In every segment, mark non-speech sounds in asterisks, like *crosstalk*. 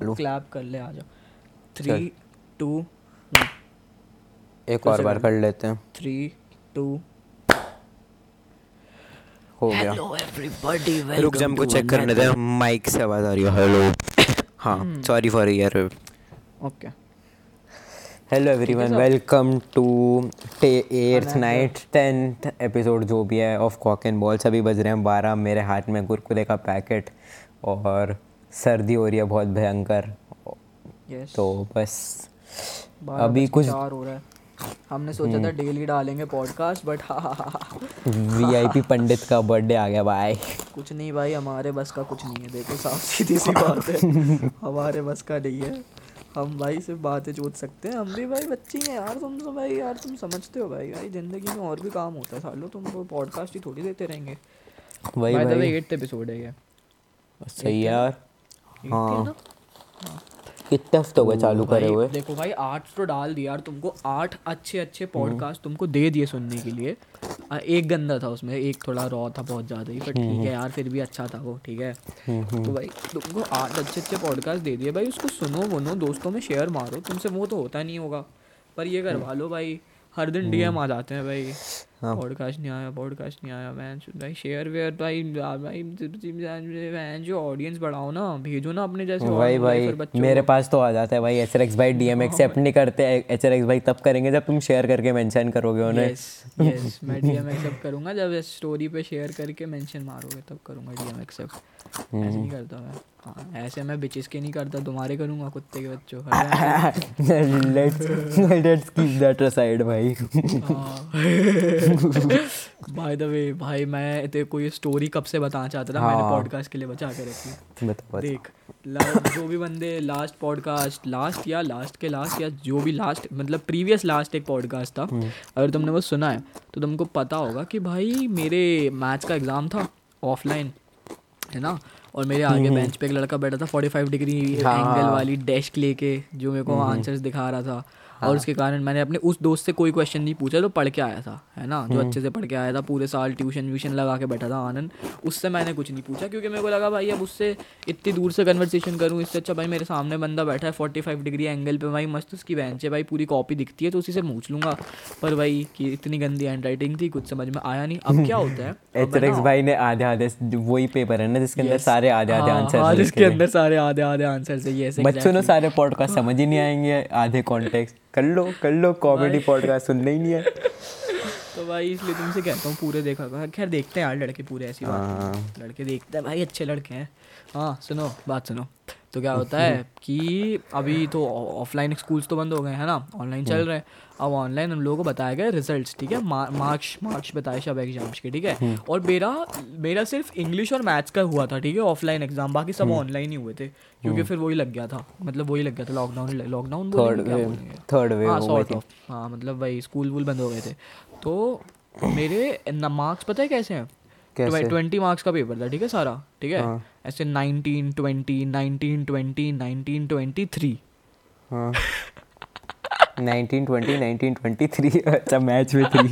लो। Clap कर ले आ जा थ्री टू एक और बार कर लेते हैं। Three two. हो गया। हेलो एवरीबॉडी रुक जा हमको चेक करने दे। माइक से आवाज़ आ रही है। हेलो हाँ sorry for year okay hello everyone welcome to eighth night tenth episode जो भी है ऑफ़ कॉक एंड बॉल सभी बज रहे हैं। बारह मेरे हाथ में कुरकुरे का पैकेट और सर्दी हो रही है बहुत भयंकर। यस तो बस अभी कुछ चार हो रहा है। हमने सोचा था डेली डालेंगे पॉडकास्ट बट वीआईपी पंडित का बर्थडे आ गया भाई कुछ नहीं भाई हमारे बस का कुछ नहीं है देखो साफ़ सीधी सी बात है। *laughs* हमारे बस का नहीं है। हम भाई सिर्फ़ बातें जोत सकते हैं। हम भी भाई बच्चे हैं यार तुम तो भाई यार तुम समझते हो भाई। भाई ज़िंदगी में और भी काम होता है सालों तुम पॉडकास्ट ही थोड़ी देते रहेंगे। वही भाई। भाई एट्थ एपिसोड है ये। सही यार। हाँ। कितने हफ़्ते हो गए चालू करे हुए? देखो भाई आठ तो डाल दिया यार तुमको। आठ अच्छे अच्छे पॉडकास्ट तुमको दे दिए सुनने के लिए। आ, एक गंदा था उसमें एक थोड़ा रॉ था बहुत ज़्यादा ही पर ठीक है यार फिर भी अच्छा था वो ठीक है। तो भाई तुमको आठ अच्छे अच्छे पॉडकास्ट दे दिए। भाई उसको सुनो वुनो दोस्तों में शेयर मारो। तुमसे वो तो होता नहीं होगा। पर ये करवा लो भाई हर दिन डीएम आ जाते हैं भाई। पॉडकास्ट नहीं आया पॉडकास्ट नहीं आया मैन भाई शेयर वेयर भाई भाई मैन जो ऑडियंस बढ़ाओ ना भेजो ना अपने जैसे भाई भाई मेरे पास तो आ जाता है भाई एच आर एक्स भाई डीएम एक्सेप्ट नहीं करते एच आर एक्स भाई तब करेंगे जब तुम शेयर करके मेंशन करोगे उन्हें। यस *laughs* मैं डीएम एक्सेप्ट करूँगा जब स्टोरी पे शेयर करके मेंशन मारोगे तब करूँगा डीएम एक्सेप्ट हम्म। ऐसे नहीं करता मैं। हाँ ऐसे मैं बिचेस के नहीं करता तुम्हारे करूँगा कुत्ते के बच्चों let's let's keep that aside भाई। *laughs* बाय द वे भाई मैं तेरे को ये स्टोरी कब से बताना चाहता था मैंने हाँ। पॉडकास्ट के लिए बचा के रखी बता बता देख जो भी बंदे लास्ट पॉडकास्ट लास्ट या लास्ट के लास्ट या जो भी लास्ट मतलब प्रीवियस लास्ट एक पॉडकास्ट था हम्म। अगर तुमने वो सुना है तो तुमको पता होगा कि भाई मेरे मैथ्स का एग्ज़ाम था ऑफलाइन है ना और मेरे आगे बेंच पे एक लड़का बैठा था 45 डिग्री हम्म। हाँ। हम्म। एंगल वाली डेस्क लेके जो मेरे को आंसर्स दिखा रहा था। और उसके कारण मैंने अपने उस दोस्त से कोई क्वेश्चन नहीं पूछा जो पढ़ के आया था है ना? हम्म। जो अच्छे से पढ़ के आया था पूरे साल ट्यूशन व्यूशन लगा के बैठा था आनंद उससे मैंने कुछ नहीं पूछा क्योंकि मेरे को लगा भाई अब उससे इतनी दूर से कन्वर्सेशन करूँ इससे अच्छा भाई मेरे सामने बंदा बैठा है फोर्टी फाइव डिग्री एंगल पे भाई मस्त उसकी बेंच है भाई पूरी कॉपी दिखती है तो उसी से पूछ लूँगा। पर भाई कि इतनी गंदी हैंड राइटिंग थी कुछ समझ में आया नहीं। अब क्या होता है? *laughs* है भाई ने आधे आधे वही पेपर है ना जिसके अंदर सारे आधे आधे हाँ, आंसर हाँ, जिसके अंदर सारे आधे आधे आंसर है ये बच्चों ने सारे पॉडकास्ट समझ ही नहीं आएँगे आधे कॉन्टेक्स्ट कर लो कर लो कॉमेडी पॉडकास्ट सुनने ही नहीं है। तो भाई इसलिए तुमसे कहता हूँ पूरे देखा खैर देखते हैं यार लड़के पूरे ऐसी बात हाँ। लड़के देखते हैं भाई अच्छे लड़के हैं। हाँ सुनो। बात सुनो। तो क्या होता है *laughs* कि अभी तो ऑफलाइन स्कूल्स तो बंद हो गए हैं ना? ऑनलाइन चल रहे हैं। अब ऑनलाइन हम लोगों को बताया गया रिजल्ट्स ठीक है? मार्क्स मार्क्स बताए सब एग्ज़ाम्स के ठीक है? और मेरा मेरा सिर्फ़ इंग्लिश और मैथ्स का हुआ था ठीक है? ऑफलाइन एग्ज़ाम बाकी सब ऑनलाइन ही हुए थे क्योंकि फिर वही लग गया था। मतलब वही लग गया था लॉकडाउन लॉकडाउन थर्ड वेव हाँ सॉर्ट ऑफ़ हाँ मतलब वही स्कूल वूल बंद हो गए थे। तो मेरे मार्क्स पता है कैसे हैं? कैसे? ट्वेंटी मार्क्स का पेपर था ठीक है सारा? ठीक है? हाँ। ऐसे nineteen twenty nineteen twenty nineteen twenty three हाँ। *laughs* 1920 1923 अच्छा मैच में थी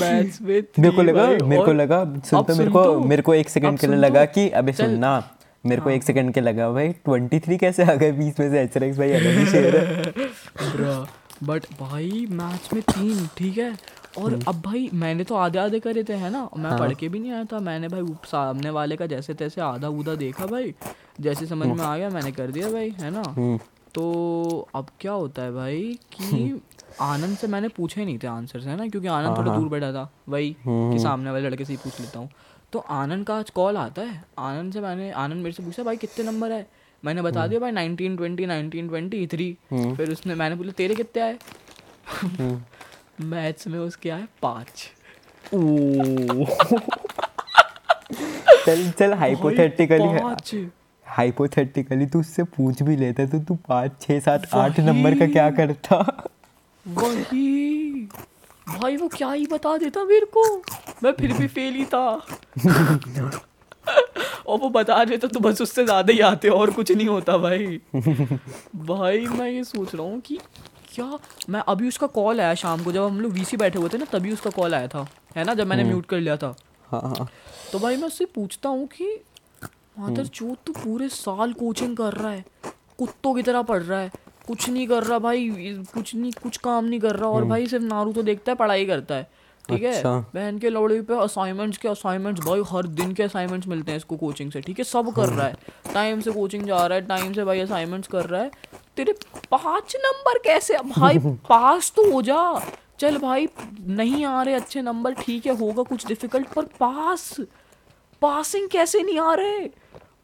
मैथ्स में मेरे को लगा मेरे को लगा सुन तो मेरे को तो, मेरे को एक सेकंड के लिए लगा तो, कि अबे। हाँ। सुनना मेरे को एक सेकंड के लगा भाई 23 कैसे आ गए बीच में से? एच भाई अलग ही शेर है। *laughs* बट भाई मैथ्स में तीन ठीक है? और हम्म। अब भाई मैंने तो आधे आधे करे थे है ना? मैं हाँ। पढ़ के भी नहीं आया था। मैंने भाई सामने वाले का जैसे तैसे आधा उधा देखा भाई। जैसे समझ में आ गया मैंने कर दिया भाई है ना? हम्म, तो अब क्या होता है भाई कि आनंद से मैंने पूछे नहीं थे आंसर है ना? क्योंकि आनंद थोड़ा दूर बैठा था वही कि सामने वाले लड़के से ही पूछ लेता हूँ। तो आनंद का आज कॉल आता है। आनंद से मैंने आनंद मेरे से पूछा भाई कितने नंबर है? मैंने बता दिया भाई nineteen twenty nineteen twenty three. फिर उसने मैंने बोला तेरे कितने आए? *laughs* मैथ्स में उसके आए पाँच। *laughs* चल चल हाइपोथेटिकली हाइपोथेटिकली तू उससे पूछ भी लेता तो तू पाँच छः सात आठ नंबर का क्या करता? वही। भाई वो क्या ही बता देता मेरे को? मैं फिर भी फेल ही था। और वो बता देता तो बस उससे ज़्यादा ही आते और कुछ नहीं होता भाई। *laughs* भाई मैं ये सोच रहा हूँ कि क्या? मैं अभी उसका कॉल आया शाम को जब हम लोग वीसी बैठे हुए थे ना तभी उसका कॉल आया था। है ना? जब मैंने म्यूट कर लिया था। हाँ हाँ। तो भाई मैं उससे पूछता हूँ कि मादर चोत तू पूरे साल कोचिंग कर रहा है। कुत्तों की तरह पढ़ रहा है। कुछ नहीं कर रहा भाई कुछ नहीं कुछ काम नहीं कर रहा और भाई सिर्फ़ नारू तो देखता है पढ़ाई करता है। ठीक है? अच्छा। बहन के लौड़े पे असाइनमेंट्स के असाइनमेंट्स भाई हर दिन के असाइनमेंट्स मिलते हैं इसको कोचिंग से। ठीक है? सब कर रहा है। टाइम से कोचिंग जा रहा है टाइम से भाई असाइनमेंट्स कर रहा है। तेरे पाँच नंबर कैसे भाई *laughs* पास तो हो जा। चल भाई नहीं आ रहे अच्छे नंबर ठीक है होगा कुछ डिफ़िकल्ट पर पास पासिंग कैसे नहीं आ रहे?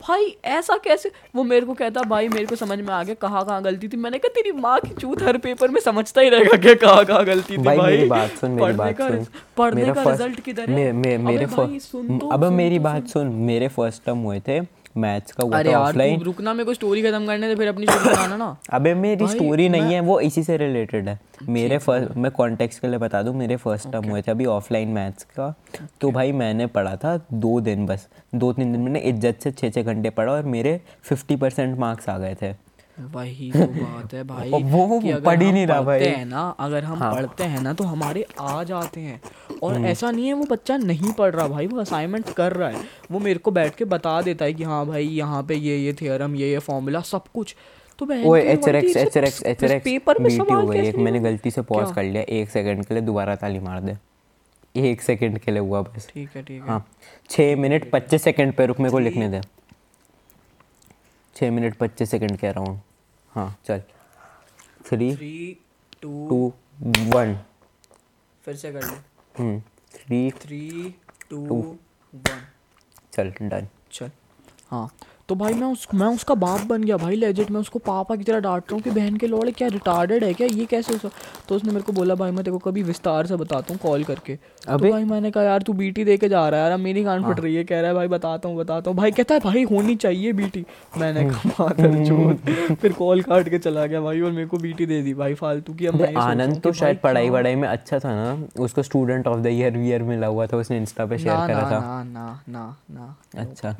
भाई ऐसा कैसे? वो मेरे को कहता भाई मेरे को समझ में आ गया कहाँ कहाँ गलती थी। मैंने कहा तेरी माँ की चूत हर पेपर में समझता ही रहेगा कि कहाँ कहाँ गलती थी भाई भाई। मेरी बात सुन मेरी बात का सुन। पढ़ने का रिज़ल्ट किधर है? मे, मे, मेरे अबे भाई, सुन तो, अब सुन मेरी तो, बात सुन। मेरे फ़र्स्ट टर्म हुए थे। मैथ्स का हुआ अरे था ऑफलाइन रुकना मेरे को स्टोरी खत्म करने दे फिर अपनी स्टोरी ना। *laughs* अबे मेरी स्टोरी नहीं है वो इसी से रिलेटेड है। मेरे फ़र्स्ट मैं कॉन्टेक्स्ट के लिए बता दूँ मेरे फ़र्स्ट टर्म हुए थे अभी ऑफलाइन मैथ्स का। तो भाई मैंने पढ़ा था दो दिन बस। दो तीन दिन मैंने इज़्ज़त से छः छः घंटे पढ़ा और मेरे फिफ्टी परसेंट मार्क्स आ गए थे। वही तो *laughs* बात है भाई वो कि अगर पढ़ ही नहीं रहा पढ़ते भाई। हैं ना अगर हम हाँ। पढ़ते हैं ना तो हमारे आ जाते हैं। और हम्म। ऐसा नहीं है वो बच्चा नहीं पढ़ रहा भाई वो असाइनमेंट कर रहा है। वो मेरे को बैठ के बता देता है कि हाँ भाई यहाँ पे ये ये थ्योरम ये ये फॉर्मूला सब कुछ। तो ओए पेपर में बीटी हो गई एक मैंने गलती से पॉज कर लिया एक सेकंड के लिए दोबारा ताली मार दे। एक सेकंड के लिए हुआ बस। ठीक है ठीक है। हाँ छः मिनट पच्चीस सेकंड पे रुक मेरे को लिखने दे। छः मिनट पच्चीस सेकंड के अराउंड। हूँ हाँ चल थ्री टू टू वन फिर से कर ले। थ्री थ्री टू वन चल डन चल। हाँ। तो भाई मैं उस मैं उसका बाप बन गया भाई लेजिट मैं उसको पापा की तरह डांट रहा हूँ कि बहन के लौड़े क्या रिटार्डेड है क्या ये कैसे हो तो उसने मेरे को बोला भाई मैं तेरे को कभी विस्तार से बताता हूँ कॉल करके। तो भाई मैंने कहा यार तू बीटी दे के जा रहा है यार मेरी कान फट रही है कह रहा है भाई बताता हूँ बताता हूँ। भाई कहता है भाई होनी चाहिए बीटी मैंने कहा *laughs* फिर कॉल काट के चला गया भाई और मेरे को बीटी दे दी भाई फालतू की अब हूँ आनंद तो शायद पढ़ाई वढ़ाई में अच्छा था ना उसको स्टूडेंट ऑफ़ द ईयर वीयर मिला हुआ था उसने इंस्टा पे शेयर करा था। ना ना ना ना अच्छा.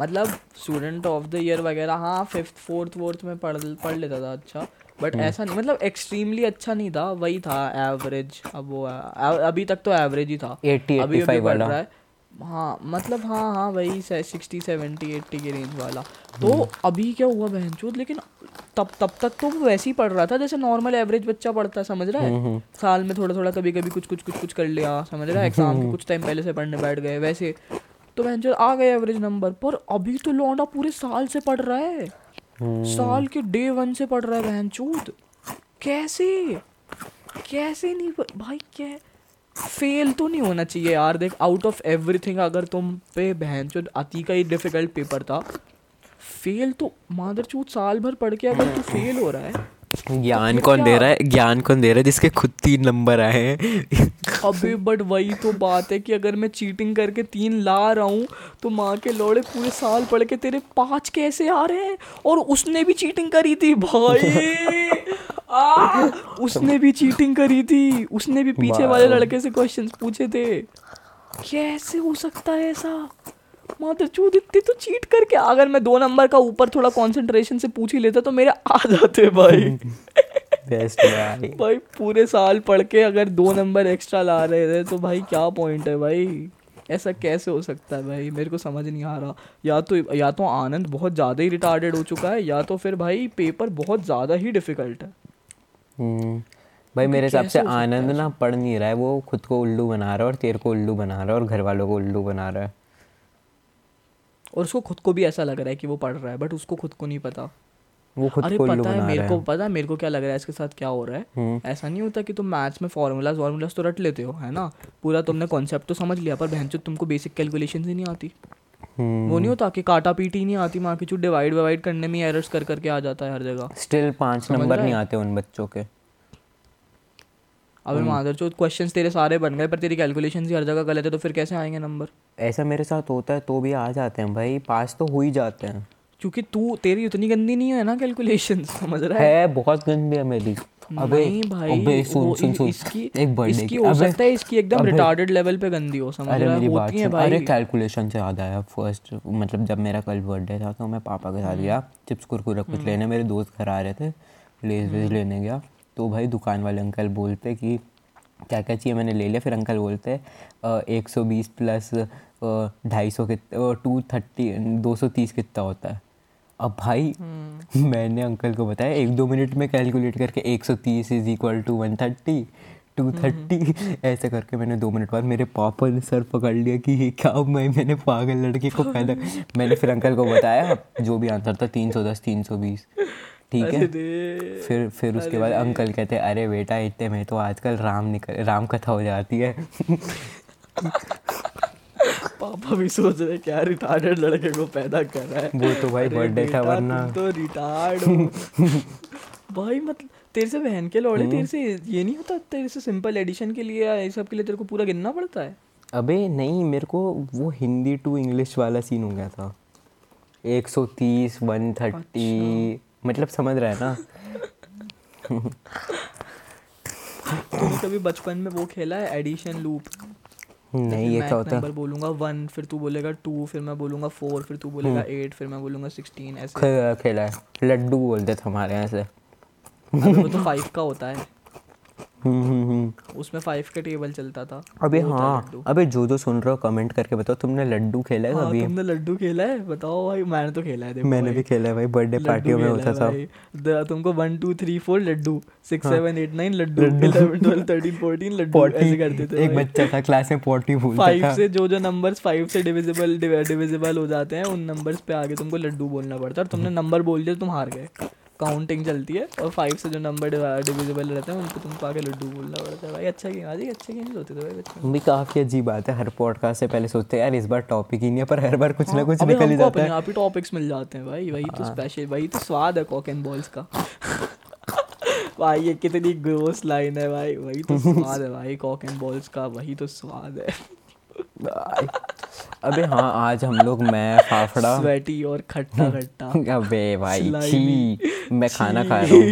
मतलब स्टूडेंट ऑफ़ द ईयर वगैरह हाँ फिफ्थ फोर्थ वोर्थ में पढ़ पढ़ लेता था अच्छा बट हम्म। ऐसा नहीं मतलब एक्सट्रीमली अच्छा नहीं था वही था एवरेज अब वो अभी तक तो एवरेज ही था। 80 अभी अभी 85 पढ़ रहा है। हाँ मतलब हाँ हाँ वही सिक्सटी सेवेंटी एट्टी के रेंज वाला। तो हम्म। अभी क्या हुआ बहन लेकिन तब तब तक तो वो वैसे ही पढ़ रहा था जैसे नॉर्मल एवरेज बच्चा पढ़ता है समझ रहा हम्म, है साल में थोड़ा थोड़ा कभी कभी कुछ कुछ कुछ कुछ कर लिया समझ रहा है? एग्ज़ाम के कुछ टाइम पहले से पढ़ने बैठ गए वैसे तो बहन आ गए एवरेज नंबर पर। अभी तो लौंडा पूरे साल से पढ़ रहा है। हम्म। साल के डे वन से पढ़ रहा है बहन कैसे? कैसे नहीं प- भाई क्या? फेल तो नहीं होना चाहिए यार। देख आउट ऑफ़ एवरीथिंग अगर तुम पे बहन चो अति का ही डिफ़िकल्ट पेपर था। फेल तो मादर चूत साल भर पढ़ के अगर तू फेल हो रहा है ज्ञान कौन दे रहा है? ज्ञान कौन दे रहा है जिसके खुद तीन नंबर आए हैं? अबे बट वही तो बात है कि अगर मैं चीटिंग करके तीन ला रहा हूँ तो माँ के लौड़े पूरे साल पढ़ के तेरे पाँच कैसे आ रहे हैं? और उसने भी चीटिंग करी थी भाई! *laughs* आ, उसने भी चीटिंग करी थी। उसने भी पीछे वाले लड़के से क्वेश्चंस पूछे थे। कैसे हो सकता है ऐसा? मातर चूत इतनी तो चीट करके अगर मैं दो नंबर का ऊपर थोड़ा कंसंट्रेशन से पूछ ही लेता तो मेरे आ जाते भाई। *laughs* बेस्ट भाई भाई पूरे साल पढ़ के अगर दो नंबर एक्स्ट्रा ला रहे थे तो भाई क्या पॉइंट है भाई? ऐसा कैसे हो सकता है भाई? मेरे को समझ नहीं आ रहा। या तो या तो आनंद बहुत ज़्यादा ही रिटार्डेड हो चुका है या तो फिर भाई पेपर बहुत ज़्यादा ही डिफ़िकल्ट है। हम्म, भाई मेरे हिसाब से आनंद ना पढ़ नहीं रहा है वो खुद को उल्लू बना रहा है और तेरे को उल्लू बना रहा है और घर वालों को उल्लू बना रहा है। और उसको खुद को भी ऐसा लग रहा है कि वो पढ़ रहा है बट उसको खुद को नहीं पता। वो खुद अरे को पता है मेरे को पता है मेरे को क्या लग रहा है इसके साथ क्या हो रहा है? हम्म, ऐसा नहीं होता कि तुम मैथ्स में फार्मूलाज वार्मूलाज तो रट लेते हो है ना? पूरा तुमने कॉन्सेप्ट तो समझ लिया पर बहन तुमको बेसिक कैलकुलेशन ही नहीं आती। हम्म, वो नहीं होता कि काटा पीटी नहीं आती माँ की चुट डिवाइड वाइड करने में एरर्स कर करके आ जाता है हर जगह। स्टिल पाँच नंबर नहीं आते उन बच्चों के। अगर मादर चौथ क्वेश्चंस तेरे सारे बन गए पर तेरी कैलकुलेशन ही हर जगह गलत है तो फिर कैसे आएँगे नंबर ऐसा मेरे साथ होता है तो भी आ जाते हैं भाई। पास तो हो ही जाते हैं। क्योंकि तू तेरी उतनी गंदी नहीं है ना कैलकुलेशन *laughs* समझ रहा है? है बहुत गंदी है मेरी। अबे भाई अबे सुन सुन सुन। इसकी एक बर्थडे इसकी हो सकता है इसकी एकदम रिटार्डेड लेवल पे गंदी हो समझ अरे रहा मेरी है बात होती है सुन। अरे कैलकुलेशन से याद आया। फ़र्स्ट मतलब जब मेरा कल बर्थडे था तो मैं पापा के साथ गया। चिप्स कुरकुरे कुछ हम्म। लेने मेरे दोस्त घर आ रहे थे। लेज वेज लेने गया। तो भाई दुकान वाले अंकल बोलते कि क्या क्या चाहिए मैंने ले लिया? फिर अंकल बोलते एक सौ बीस प्लस ढाई सौ कितना टू थर्टी दो सौ तीस कितना होता है? अब भाई हम्म। मैंने अंकल को बताया एक दो मिनट में कैलकुलेट करके एक सौ तीस is equal to one thirty two thirty ऐसे करके मैंने दो मिनट बाद मेरे पापा ने सर पकड़ लिया कि ये क्या मैं मैंने पागल लड़के को पैदा मैंने फिर अंकल को बताया जो भी आंसर था तीन सौ दस तीन सौ बीस। ठीक है? फिर फिर उसके बाद अंकल कहते अरे बेटा इतने में तो आजकल राम निकल राम कथा हो जाती है। *laughs* पापा भी सोच रहे क्या रिटार्डेड लड़के को पैदा कर रहा है? वो तो भाई बर्थडे था वरना। तो रिटार्ड हो। *laughs* भाई मतलब तेरे से बहन के लौड़े हम्म। तेरे से ये नहीं होता तेरे से सिंपल एडिशन के लिए या सब के लिए तेरे को पूरा गिनना पड़ता है? अबे नहीं मेरे को वो हिंदी टू इंग्लिश वाला सीन हो गया था। एक सौ तीस वन थर्टी अच्छा। मतलब समझ रहा है ना? तूने *laughs* कभी बचपन में वो खेला है एडिशन लूप? नहीं ये क्या होता नंबर बोलूँगा वन फिर तू बोलेगा टू फिर मैं बोलूँगा फोर फिर तू बोलेगा हम्म। एट फिर मैं बोलूँगा सिक्सटीन ऐसे। खेला है। लड्डू बोलते थे हमारे यहाँ से। वो तो फाइव का होता है। हम्म, हम्म, हम्म। उसमें फाइव का टेबल चलता था। अबे है हाँ अबे जो जो सुन रहे हो कमेंट करके बताओ तुमने लड्डू खेला है हाँ, कभी? तुमने लड्डू खेला है? बताओ भाई मैंने तो खेला है देखो मैंने भी खेला है भाई बर्थडे पार्टियों में होता था। तुमको वन टू थ्री फोर लड्डू सिक्स हाँ। सेवन एट नाइन लड्डू। इलेवन ट्वेल्व थर्टीन फोर्टीन लड्डू ऐसे करते थे एक बच्चा था क्लास में पॉटी बोलता फाइव से जो जो नंबर्स फाइव से डिविजिबल डिविजिबल हो जाते हैं उन नंबर्स पे आगे तुमको लड्डू बोलना पड़ता है और तुमने नंबर बोल दिया तो तुम हार गए। काउंटिंग चलती है और फाइव से जो नंबर डिविजिबल रहते हैं उनको तुमको आगे लड्डू बोलना पड़ता है भाई अच्छा गेम आज अच्छे गेम्स होते थे भाई बच्चे भी काफ़ी अजीब बात है हर पॉडकास्ट से पहले सोचते हैं यार इस बार टॉपिक ही नहीं है पर हर बार कुछ ना कुछ निकल ही जाता है हाँ। आप ही टॉपिक्स मिल जाते हैं भाई वही तो स्पेशल वही तो स्वाद है कॉक एंड बॉल्स का *laughs* भाई ये कितनी ग्रोस लाइन है भाई *laughs* वही तो स्वाद है भाई कॉक एंड बॉल्स का वही तो स्वाद है। अबे हाँ आज हम लोग मैं फाफड़ा। स्वेटी और खट्टा खट्टा। *laughs* अबे भाई. छी मैं खाना खा रहा हूँ।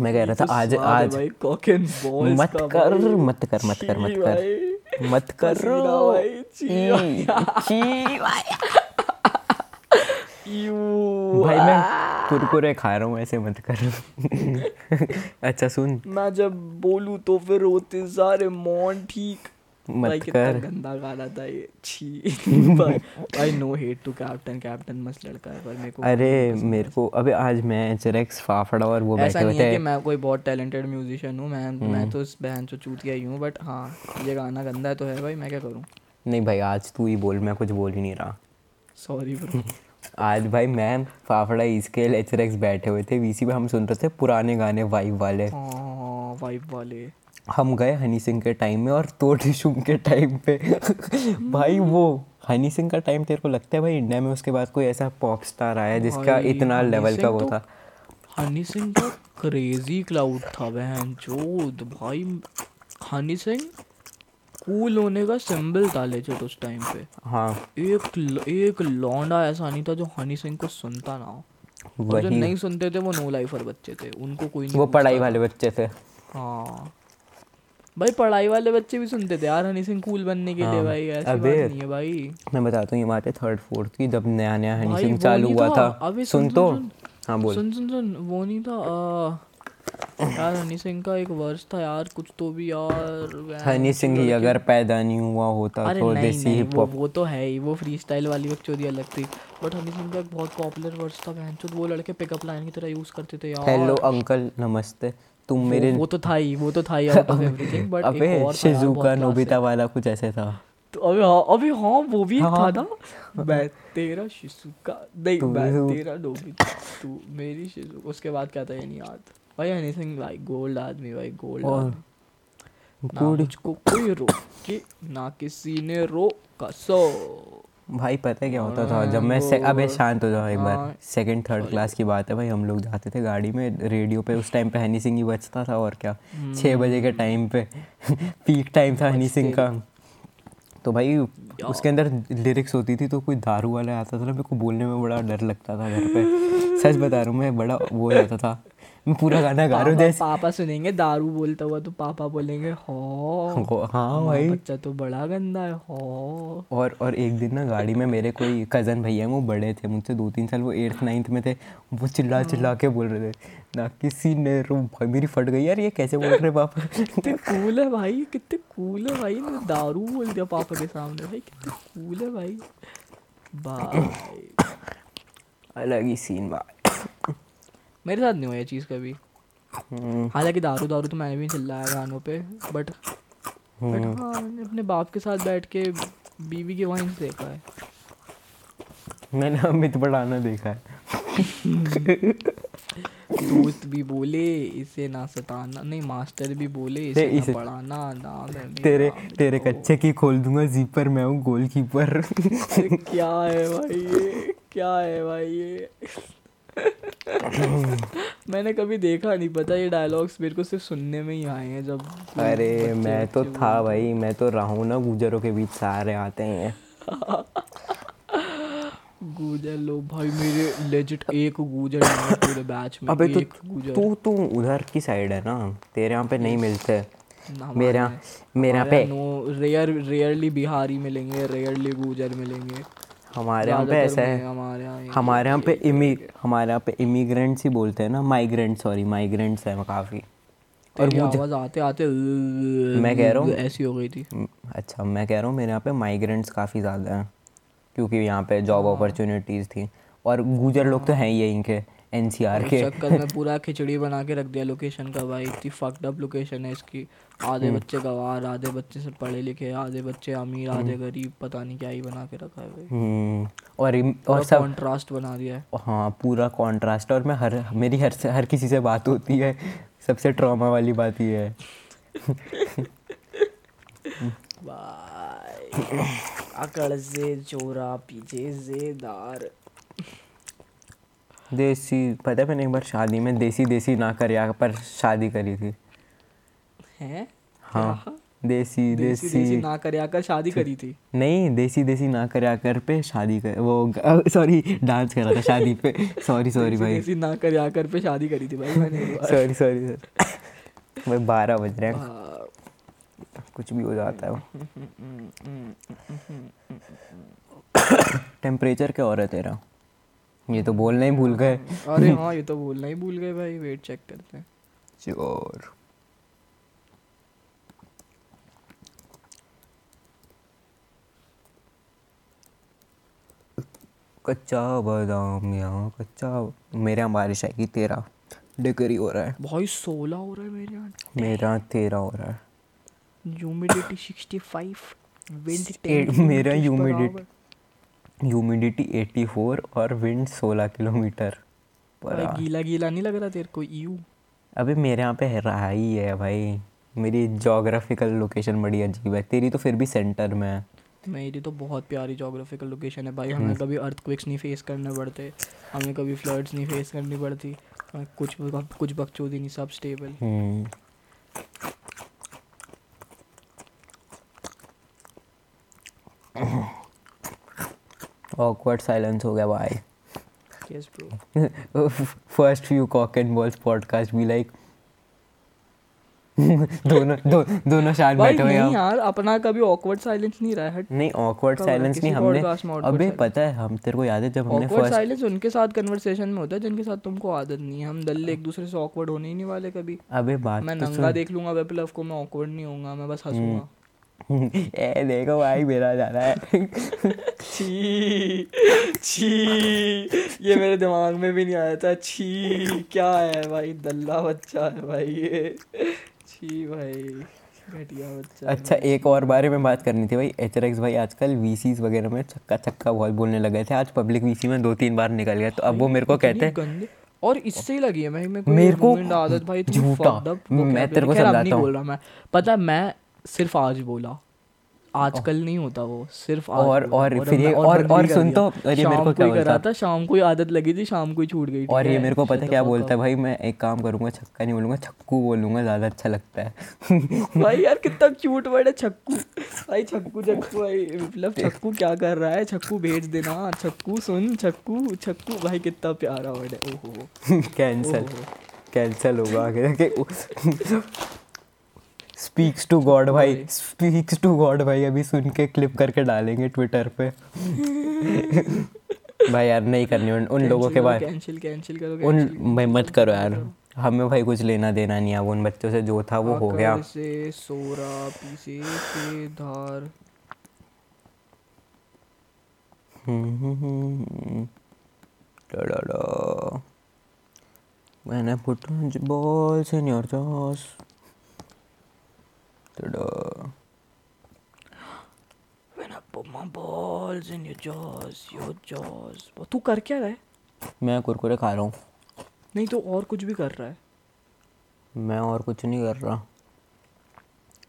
मैं कह रहा था आज आज बॉल्स मत कर मत कर मत कर मत कर मत कर। भाई मैं कुरकुरे खा रहा हूँ ऐसे मत कर। अच्छा सुन। मैं जब बोलूँ तो फिर होते सारे मौन ठीक मत भाई कर। गंदा गाना था ये। छी भाई no hate to captain captain मस्त लड़का है पर मेरे को अरे मेरे को अबे आज मैं चरेक्स फाफड़ा और वो बैठे नहीं हुए है कि मैं कोई बहुत टैलेंटेड म्यूजिशियन हूँ मैं हम्म। मैं तो इस बहन चूतिया ही हूँ बट हाँ ये गाना गंदा तो है भाई मैं क्या करूँ? नहीं भाई आज तू ही बोल मैं कुछ बोल ही नहीं रहा। सॉरी ब्रो *laughs* आज भाई मैं फाफड़ा इसके एच बैठे हुए थे वीसी पे हम सुन रहे थे पुराने गाने वाइब वाले। हाँ वाइब वाले। हम गए हनी सिंह के टाइम में और तो डिशुम के टाइम पे। *laughs* भाई वो हनी सिंह का टाइम तेरे को लगता है भाई इंडिया में उसके बाद कोई ऐसा पॉप स्टार आया जिसका इतना लेवल का वो तो- था? हनी सिंह का क्रेजी क्लाउड था बहन चोद भाई। हनी सिंह कूल होने का सिंबल था लेजिट उस टाइम पे। हाँ। एक एक लौंडा ऐसा नहीं था जो हनी सिंह को सुनता ना हो। और जो वही। नहीं सुनते थे वो नो लाइफर बच्चे थे उनको कोई नहीं वो पढ़ाई वाले बच्चे थे। हाँ। भाई पढ़ाई वाले बच्चे भी सुनते थे यार हनी सिंह कूल बनने के लिए हाँ, भाई ऐसी अबे, बात नहीं है भाई। मैं बताता हूँ ये बात है थर्ड फोर्थ की जब नया नया हनी सिंह चालू हुआ था, अबे सुन सुन, तो। हाँ बोल। सुन सुन सुन वो नहीं था आ, यार हनी सिंह का एक वर्स था यार कुछ तो भी यार हनी सिंह ही अगर पैदा नहीं हुआ होता तो देसी हिप वो हॉप वो तो है ही वो फ्री स्टाइल वाली बकचोदी अलग थी। बट हनी सिंह का एक बहुत पॉपुलर वर्स था बहन वो लड़के पिकअप लाइन की तरह यूज़ करते थे यार। हेलो अंकल नमस्ते। तुम वो- मेरे वो तो था ही वो तो था ही आउट ऑफ़ एवरीथिंग बट अबे शिजुका नोबिता वाला कुछ ऐसे था। तो अबे हाँ अबे हाँ वो भी एक था हाँ। ना। मैं तेरा शिजुका नहीं मैं तेरा नोबिता तू मेरी शिजुका उसके बाद क्या था ये नहीं याद। भाई सिंह भाई गोल्ड आदमी भाई गोल्ड आदमी। ना मुझको कोई रोके ना किसी ने रोका सो भाई पता है क्या होता था? जब मैं से, अबे शांत हो जाओ एक बार। सेकंड थर्ड क्लास की बात है भाई हम लोग जाते थे गाड़ी में रेडियो पे उस टाइम पे हनी सिंह ही बजता था और क्या? छः बजे के टाइम पे *laughs* पीक टाइम था हनी सिंह का। तो भाई उसके अंदर लिरिक्स होती थी तो कोई दारू वाला आता था ना मेरे को बोलने में बड़ा डर लगता था घर पे। सच बता रहा हूँ मैं बड़ा वो जाता था। मैं पूरा गाना गा रहा हूँ पापा, जैसे। पापा सुनेंगे दारू बोलता हुआ तो पापा बोलेंगे हो हाँ भाई। बच्चा तो बड़ा गंदा है हो। और और एक दिन ना गाड़ी में मेरे कोई कज़न भैया हैं वो बड़े थे मुझसे दो तीन साल वो एट्थ नाइन्थ में थे वो चिल्ला चिल्ला के बोल रहे थे ना किसी ने रो भाई मेरी फट गई यार ये कैसे बोल रहे पापा? कितने कूल है भाई कितने कूल है भाई ने दारू बोल दिया पापा के सामने भाई कितने कूल है भाई। भाई *coughs* अलग ही सीन भाई। मेरे साथ नहीं हुआ ये चीज़ कभी। हम्म, हालाँकि दारू दारू तो मैंने भी चिल्लाया गानों पे बट बट हाँ मैंने अपने बाप के साथ बैठ के बीवी के वाइन्स देखा है। मैंने अमित बढ़ाना देखा है। दोस्त भी बोले इसे ना सताना। नहीं मास्टर भी बोले इसे नहीं, ना इसे- पढ़ाना मेरा, तेरे तेरे कच्चे की खोल दूँगा जीपर मैं हूँ गोलकीपर क्या है भाई ये? क्या है भाई ये? *laughs* मैंने कभी देखा नहीं पता ये डायलॉग्स मेरे को सिर्फ़ सुनने में ही आए हैं जब अरे मैं तो था भाई मैं तो रहा ना गुजरों के बीच सारे आते हैं। *laughs* गूजर लोग भाई मेरे लेजिट एक गूजर पूरे बैच में अबे तो तू तू उधर की साइड है ना तेरे यहाँ पे नहीं मिलते। मेरे मेरे पे नो रेयर रेयरली बिहारी मिलेंगे रेयरली गुजर मिलेंगे। हमारे यहाँ पे ऐसा है। हमारे यहाँ हमारे यहाँ पे इमी हमारे यहाँ पे इमिग्रेंट्स ही बोलते हैं ना। माइग्रेंट सॉरी माइग्रेंट्स हैं काफ़ी। और गुजर आवाज़ आते आते मैं कह रहा हूँ ऐसी हो गई थी। अच्छा मैं कह रहा हूँ मेरे यहाँ पे माइग्रेंट्स काफ़ी ज़्यादा हैं। क्योंकि यहाँ पे जॉब हाँ। अपॉर्चुनिटीज़ थी। और गुजर लोग तो हैं ही यहीं के एन इस के। चक्कर में *laughs* पूरा खिचड़ी बना के रख दिया लोकेशन का भाई। इतनी फक्ड अप लोकेशन है इसकी। आधे हम्म। बच्चे गवार आधे बच्चे से पढ़े लिखे आधे बच्चे अमीर आधे गरीब पता नहीं क्या ही बना के रखा है भाई। हम्म, और और सब कॉन्ट्रास्ट बना दिया है। हाँ पूरा कॉन्ट्रास्ट और मैं हर मेरी हर हर किसी से बात होती है। सबसे ट्रॉमा वाली बात ये है। अकड़ से चोरा पीछे से दार। देसी पता है मैंने एक बार शादी में देसी देसी ना कर पर शादी करी थी। हैं? हाँ। देसी देसी देसी। देसी ना कर आकर शादी करी थी। नहीं देसी देसी ना कर कर पे शादी कर वो सॉरी डांस करा था शादी पे। सॉरी सॉरी भाई। देसी ना कर आकर पे शादी करी थी भाई मैंने सॉरी सॉरी सर भाई बारह बज रहे हैं। कुछ भी हो जाता है टेम्परेचर क्या हो रहा है तेरा? ये तो बोलना ही भूल गए। अरे हाँ ये तो बोलना ही भूल गए भाई। वेट चेक करते हैं। कच्चा बादाम यहाँ कच्चा मेरे यहाँ बारिश आएगी तेरह डिग्री हो रहा है। भाई सोलह हो रहा है मेरे यहाँ। मेरा तेरह हो रहा है। ह्यूमिडिटी सिक्सटी फाइव विंड मेरा humidity- ह्यूमिडिटी एट्टी फोर और विंड सोलह किलोमीटर पर गीला गीला नहीं लग रहा तेरे को? यू अबे मेरे यहाँ पे रहा ही है भाई। मेरी जोग्राफिकल लोकेशन बड़ी अजीब है। तेरी तो फिर भी सेंटर में है। मेरी तो बहुत प्यारी जोग्राफिकल लोकेशन है भाई। हमें कभी अर्थक्वेक्स नहीं फेस करने पड़ते। हमें कभी फ्लड्स नहीं फेस करनी पड़ती। हमें कुछ कुछ बकचोदी नहीं सब स्टेबल हम्म। ऑकवर्ड साइलेंस हो गया भाई। First few cock and balls podcast भी लाइक *laughs* दोनों दो, दोनों शांत बैठे हुए हैं यार अपना कभी ऑकवर्ड साइलेंस नहीं रहा है नहीं ऑकवर्ड साइलेंस नहीं हमने अबे पता है हम तेरे को याद है जब हमने फ़र्स्ट साइलेंस उनके साथ कन्वर्सेशन में होता है जिनके साथ तुमको आदत नहीं है। हम दल्ले एक दूसरे से ऑकवर्ड होने ही नहीं वाले कभी। अबे बात मैं तो नंगा हम्म। देख लूँगा वेपलव को मैं ऑकवर्ड नहीं होऊँगा मैं बस हंसूँगा। *laughs* ए देखो भाई मेरा जा रहा है। *laughs* छी छी ये मेरे दिमाग में भी नहीं आया था। छी क्या है भाई दल्ला बच्चा है भाई ये। छी भाई। घटिया बच्चा अच्छा एक और बारे में बात करनी थी भाई। एच भाई आजकल वीसीज वगैरह में छक्का छक्का बहुत बोलने लगे थे। आज पब्लिक वीसी में दो तीन बार निकल गया। तो अब वो मेरे को कहते हैं और इससे ही लगी है मैं मेरे को मेरे को आदत भाई झूठा। मैं तेरे को समझाता हूँ। हूँ। बोल रहा मैं। पता मैं सिर्फ़ आज बोला। आजकल नहीं होता वो सिर्फ़ आज और- और फिर ये- और- और सुन तो, ये मेरे को क्या बोलता? था शाम को ही आदत लगी थी शाम को ही छूट गई और ये मेरे को पता क्या बोलता है भाई मैं एक काम करूँगा छक्का नहीं बोलूँगा छक्कू बोलूँगा ज़्यादा अच्छा लगता है। *laughs* भाई यार कितना क्यूट वर्ड है छक्कू। भाई छक्कू छक्कू भाई मतलब छक्कू क्या कर रहा है? छक्कू भेज देना। छक्कू सुन छक्कू छक्कू। भाई कितना प्यारा वर्ड है ओहो। *laughs* कैंसल। कैंसिल होगा आगे। *laughs* स्पीक्स टू गॉड भाई। स्पीक्स टू गॉड भाई। अभी सुन के क्लिप करके डालेंगे ट्विटर पे। *laughs* भाई यार नहीं करनी। उन, उन लोगों के बाद कैंसिल कैंसिल करो उन भाई मत करो यार। हमें भाई कुछ लेना देना नहीं है। उन बच्चों से जो था वो हो गया। से सोरा पीसे से धार। Da-da-da. When I put balls in your jaws. Da-da. When I put my balls in your jaws, your jaws. वो तू कर क्या रहा है? मैं कुरकुरे खा रहा हूँ। नहीं तो और कुछ भी कर रहा है। मैं और कुछ नहीं कर रहा।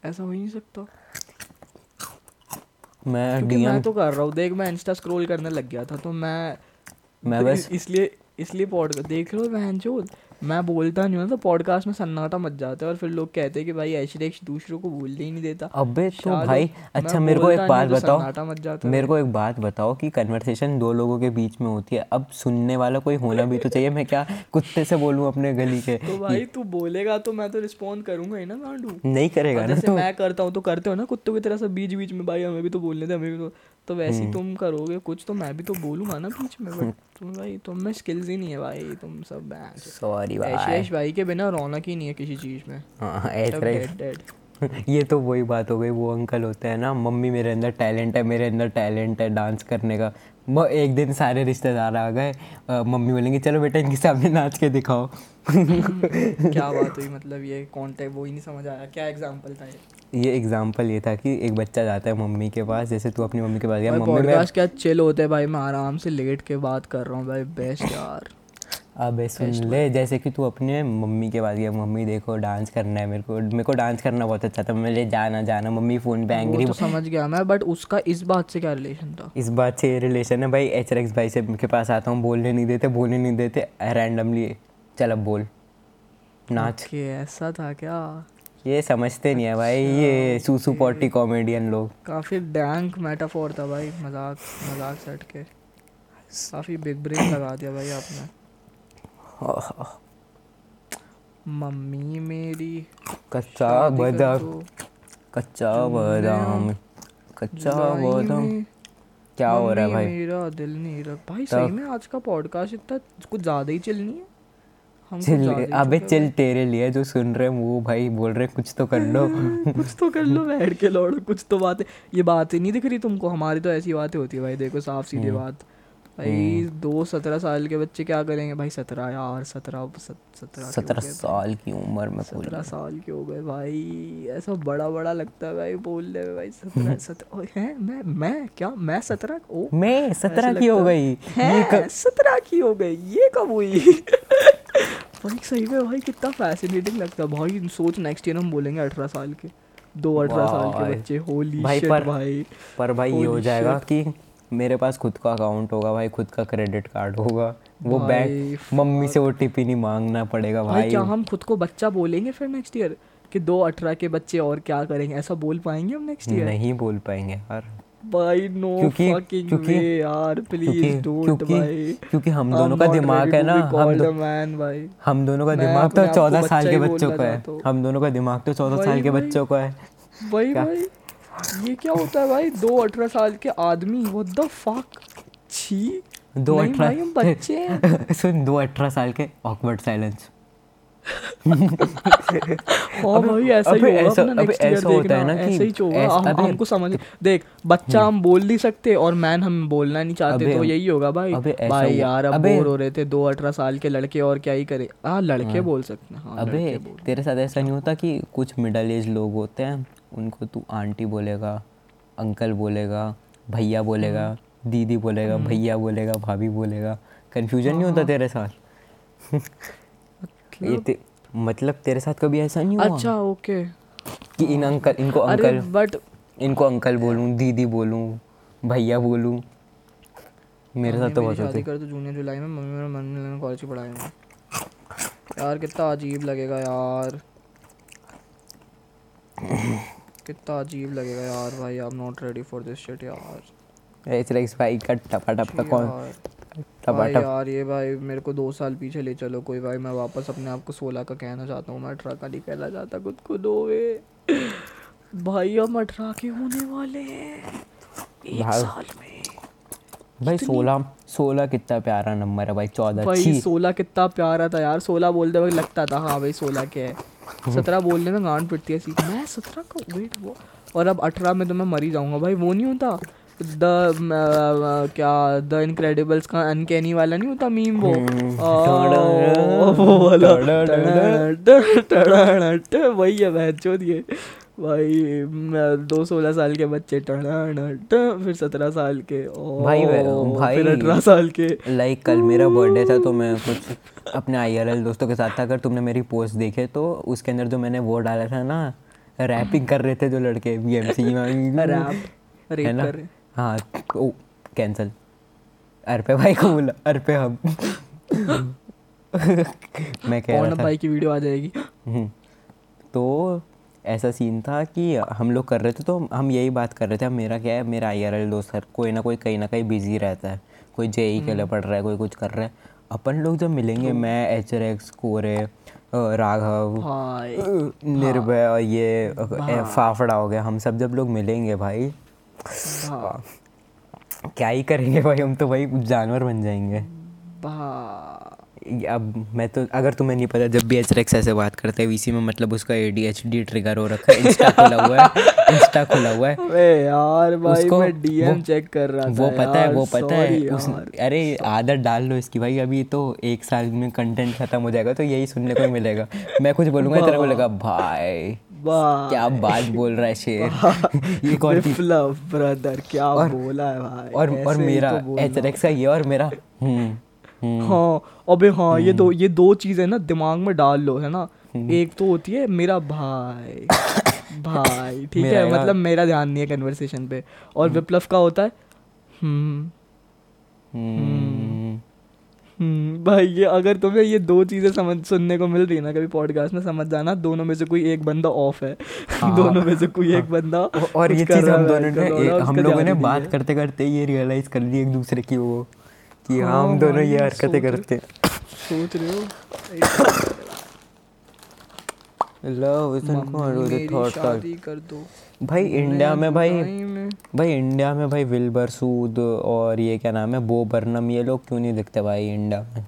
ऐसा हो ही नहीं सकता। मैं डीएम मैं तो कर रहा हूँ। देख मैं इंस्टा स्क्रॉल करने लग गया था तो मैं मैं तो बस इसलिए इसलिए पॉड देख लो बहन चोद? मैं बोलता नहीं हूँ तो पॉडकास्ट में सन्नाटा मच जाता है और फिर लोग कहते हैं कि भाई ऐश दूसरों को बोलने ही नहीं देता। अबे तो भाई अच्छा मेरे को एक बात तो बताओ। मच जाता है। मेरे को एक बात बताओ कि कन्वर्सेशन दो लोगों के बीच में होती है। अब सुनने वाला कोई होना भी तो चाहिए मैं क्या कुत्ते से बोलूँ अपने गली के तो भाई तू बोलेगा तो मैं तो रिस्पॉन्ड करूँगा ही ना गांडू। नहीं करेगा ना तो। मैं करता हूँ तो करते हो ना कुत्तों की तरह से बीच बीच में भाई हमें भी तो बोलने दे हमें भी तो तो वैसे हम्म। ही तुम करोगे कुछ तो मैं भी तो बोलूँगा ना बीच में बट *laughs* तुम भाई तुम में स्किल्स ही नहीं है भाई तुम सब बैंड सॉरी भाई ऐश भाई के बिना रौनक ही नहीं है किसी चीज़ में। हाँ *laughs* ये तो वही बात हो गई वो अंकल होते हैं ना मम्मी मेरे अंदर टैलेंट है मेरे अंदर टैलेंट है डांस करने का। वो एक दिन सारे रिश्तेदार आ गए मम्मी बोलेंगे चलो बेटा इनके सामने नाच के दिखाओ। *laughs* क्या बात हुई *laughs* मतलब ये कॉन्टेक्ट वो ही नहीं समझ आया। क्या एग्जांपल था ये? ये एग्ज़ाम्पल ये था कि एक बच्चा जाता है मम्मी के पास जैसे तू अपनी मम्मी के पास गया मम्मी मैं पॉडकास्ट क्या चिल होते हैं भाई मैं आराम से लेट के बात कर रहा हूँ भाई बेस्ट यार। अबे सुन ले जैसे कि तू अपने मम्मी के पास गया मम्मी देखो डांस करना है मेरे को मेरे को डांस करना बहुत अच्छा था मैं ले जाना जाना मम्मी फ़ोन पे एंग्री तो समझ गया मैं बट उसका इस बात से क्या रिलेशन था? इस बात से ये रिलेशन है भाई एच भाई से के पास आता हूँ बोलने नहीं देते बोलने नहीं देते रैंडमली चल अब बोल नाच। कि ऐसा था क्या? ये समझते नहीं है भाई ये सूसू पॉटी कॉमेडियन लोग। काफ़ी डैंक मेटाफोर था भाई मज़ाक मज़ाक सेट के। काफ़ी बिग ब्रेन लगा दिया भाई आपने। मम्मी मेरी। कच्चा बादाम। कच्चा बादाम। कच्चा बादाम। क्या हो रहा है भाई? मेरा दिल नहीं रख भाई सही में आज का पॉडकास्ट इतना कुछ ज़्यादा ही चिल नहीं। है चिल अबे चिल तेरे लिए जो सुन रहे हैं वो भाई बोल रहे हैं कुछ तो कर लो। *laughs* कुछ तो कर लो बैठ के लौड़ो कुछ तो बातें। ये बातें नहीं दिख रही तुमको? हमारी तो ऐसी बातें होती है भाई। देखो साफ़ सीधी हम्म। बात। भाई दो सत्रह साल के बच्चे क्या करेंगे? भाई सत्रह यार सत्रह सत्रह सत्रह साल की उम्र में सत्रह साल के हो गए भाई ऐसा बड़ा बड़ा लगता है भाई बोलने में भाई सत्रह *laughs* सत्रह है? मैं मैं? क्या? मैं सत्रह ओ मैं? सत्रह की हो गई। है? सत्रह की हो गई ये कब हुई? भाई सही में भाई कितना फैसिनेटिंग लगता है भाई सोच नेक्स्ट ईयर हम बोलेंगे अठारह साल के दो अठारह साल के बच्चे होली भाई पर- भाई पर भाई ये हो जाएगा कि मेरे पास खुद का अकाउंट होगा भाई खुद का क्रेडिट कार्ड होगा। वो बैंक मम्मी से ओटीपी नहीं मांगना पड़ेगा भाई भाई। क्या हम खुद को बच्चा बोलेंगे फिर नेक्स्ट ईयर कि दो अठारह के बच्चे और क्या करेंगे? ऐसा बोल पाएँगे हम नेक्स्ट ईयर नहीं बोल पाएँगे यार। भाई नो क्योंकि- फकिंग क्योंकि- वे यार प्लीज़ डोंट भाई। क्योंकि हम दोनों का दिमाग है ना हम दो, man भाई। हम दोनों का दिमाग तो चौदह साल के बच्चों का है। हम दोनों का दिमाग तो चौदह साल के बच्चों का है। भाई भाई। ये क्या होता है भाई? दो अठारह साल के आदमी व्हाट द फक छी। दो अठारह बच्चे हैं। *laughs* सुन दो अठारह साल के ऑकवर्ड साइलेंस *laughs* हाँ भाई ऐसा ही होगा ऐसा- अपना नेक्स्ट ईयर होता देखना है ना कि ऐसा ही होगा। हम हमको समझ देख बच्चा हम बोल नहीं सकते और मैन हम बोलना नहीं चाहते तो यही होगा भाई। भाई यार अब बोर हो रहे थे दो अठारह साल के लड़के और क्या ही करे। हाँ लड़के बोल सकते हैं हाँ अबे तेरे साथ ऐसा नहीं होता कि कुछ मिडल एज लोग होते हैं उनको तू आंटी बोलेगा अंकल बोलेगा भैया बोलेगा हम्म। दीदी बोलेगा भैया बोलेगा भाभी बोलेगा। कन्फ्यूज़न नहीं हाँ। होता तेरे साथ? ये ते, मतलब तेरे साथ कभी ऐसा नहीं हुआ? अच्छा ओके। कि इन अंकल इनको अंकल बट इनको अंकल बोलूँ दीदी बोलूँ भैया बोलूँ? मेरे साथ तो बहुत होते। कर तो जूनियर जुलाई में मम्मी मेरा मन कॉलेज की पढ़ाई में यार कितना अजीब लगेगा यार। कितना अजीब लगेगा यार भाई I am not ready for this shit यार। ऐसे लाइक भाई का टपा टपा कौन? यार। भाई यार ये भाई मेरे को दो साल पीछे ले चलो कोई भाई मैं वापस अपने आप को सोलह का कहना चाहता हूँ मैं अठारह का नहीं कहना चाहता खुद को दो वे। भाई हम अठारह के होने वाले हैं एक साल में। भाई सोलह सोलह कितना प्यारा नंबर है भाई चौदह भाई सोलह कितना प्यारा था यार सोलह बोलते वक्त लगता था हाँ भाई सोलह के। है सत्रह बोल लेना गांड पिटती है सीख मैं सत्रह का वेट वो और अब अठारह में तो मैं मरी ही जाऊँगा। भाई वो नहीं होता। द क्या द इनक्रेडिबल्स का अनकैनी वाला नहीं होता मीम वो? हम्म, *laughs* वो वाला। *laughs* *laughs* वही है बहन ये। भाई मैं दो सोलह साल के बच्चे टड़ाटड़, फिर सत्रह साल के ओ, भाई भाई- फिर अठारह साल के। लाइक कल मेरा बर्थडे था तो मैं कुछ अपने आईआरएल दोस्तों के साथ था अगर तुमने मेरी पोस्ट देखे तो उसके अंदर जो मैंने वो डाला था ना रैपिंग कर रहे थे जो लड़के बी एम सी है ना? हाँ ओ कैंसल अरपे भाई को बोला अरपे हम। *laughs* मैं कह रहा था। भाई की वीडियो आ जाएगी। हम्म। तो ऐसा सीन था कि हम लोग कर रहे थे तो हम यही बात कर रहे थे मेरा क्या है मेरा आई आर एल दोस्त है कोई ना कोई कहीं ना कहीं बिज़ी रहता है। कोई जेई के लिए पढ़ रहा है कोई कुछ कर रहा है। अपन लोग जब मिलेंगे मैं एच आर एक्स कोरे राघव निर्भय और ये फाफड़ा हो गया हम सब जब लोग मिलेंगे भाई क्या ही करेंगे भाई हम तो भाई जानवर बन जाएँगे। अब मैं तो अगर तुम्हें नहीं पता जब भी एच रेक्स ऐसे बात करते हैं वीसी में मतलब उसका A D H D trigger हो रखा है इंस्टा खुला हुआ है इंस्टा खुला हुआ है। यार भाई उसको- मैं डीएम चेक कर रहा था वो पता है वो पता है उस अरे आदत डाल लो इसकी भाई अभी तो एक साल में कंटेंट खत्म हो जाएगा तो यही सुनने को मिलेगा। मैं कुछ बोलूँगा तेरा बोलेगा भाई क्या बात बोल रहा है शेर ये कौन ब्रदर क्या और, बोला है भाई और और मेरा तो बोलना। एच एक्स का ये और मेरा हम्म हाँ अबे हाँ ये हम्म। दो ये दो चीज़ें ना दिमाग में डाल लो है ना? एक तो होती है मेरा भाई *coughs* भाई ठीक है? मतलब मेरा ध्यान नहीं है कन्वर्सेशन पे। और विप्लव का होता है हम्म। हम्म। हम्म, भाई ये अगर तुम्हें ये दो चीज़ें समझ सुनने को मिल रही है ना कभी पॉडकास्ट में समझ जाना दोनों में से कोई एक बंदा ऑफ़ है। हाँ। दोनों में से कोई एक बंदा और ये चीज़ हम दोनों ने हम लोगों ने बात करते करते ये रियलाइज़ कर ली एक दूसरे की वो। कि हाँ हाँ हम दोनों ये हरकतें करते सोच रहे हो? *coughs* लव इज़ मेरी थॉट दो। भाई इंडिया में भाई भाई इंडिया में भाई विल्बर सूद और ये क्या नाम है बो बर्नम ये लोग क्यों नहीं दिखते भाई इंडिया में?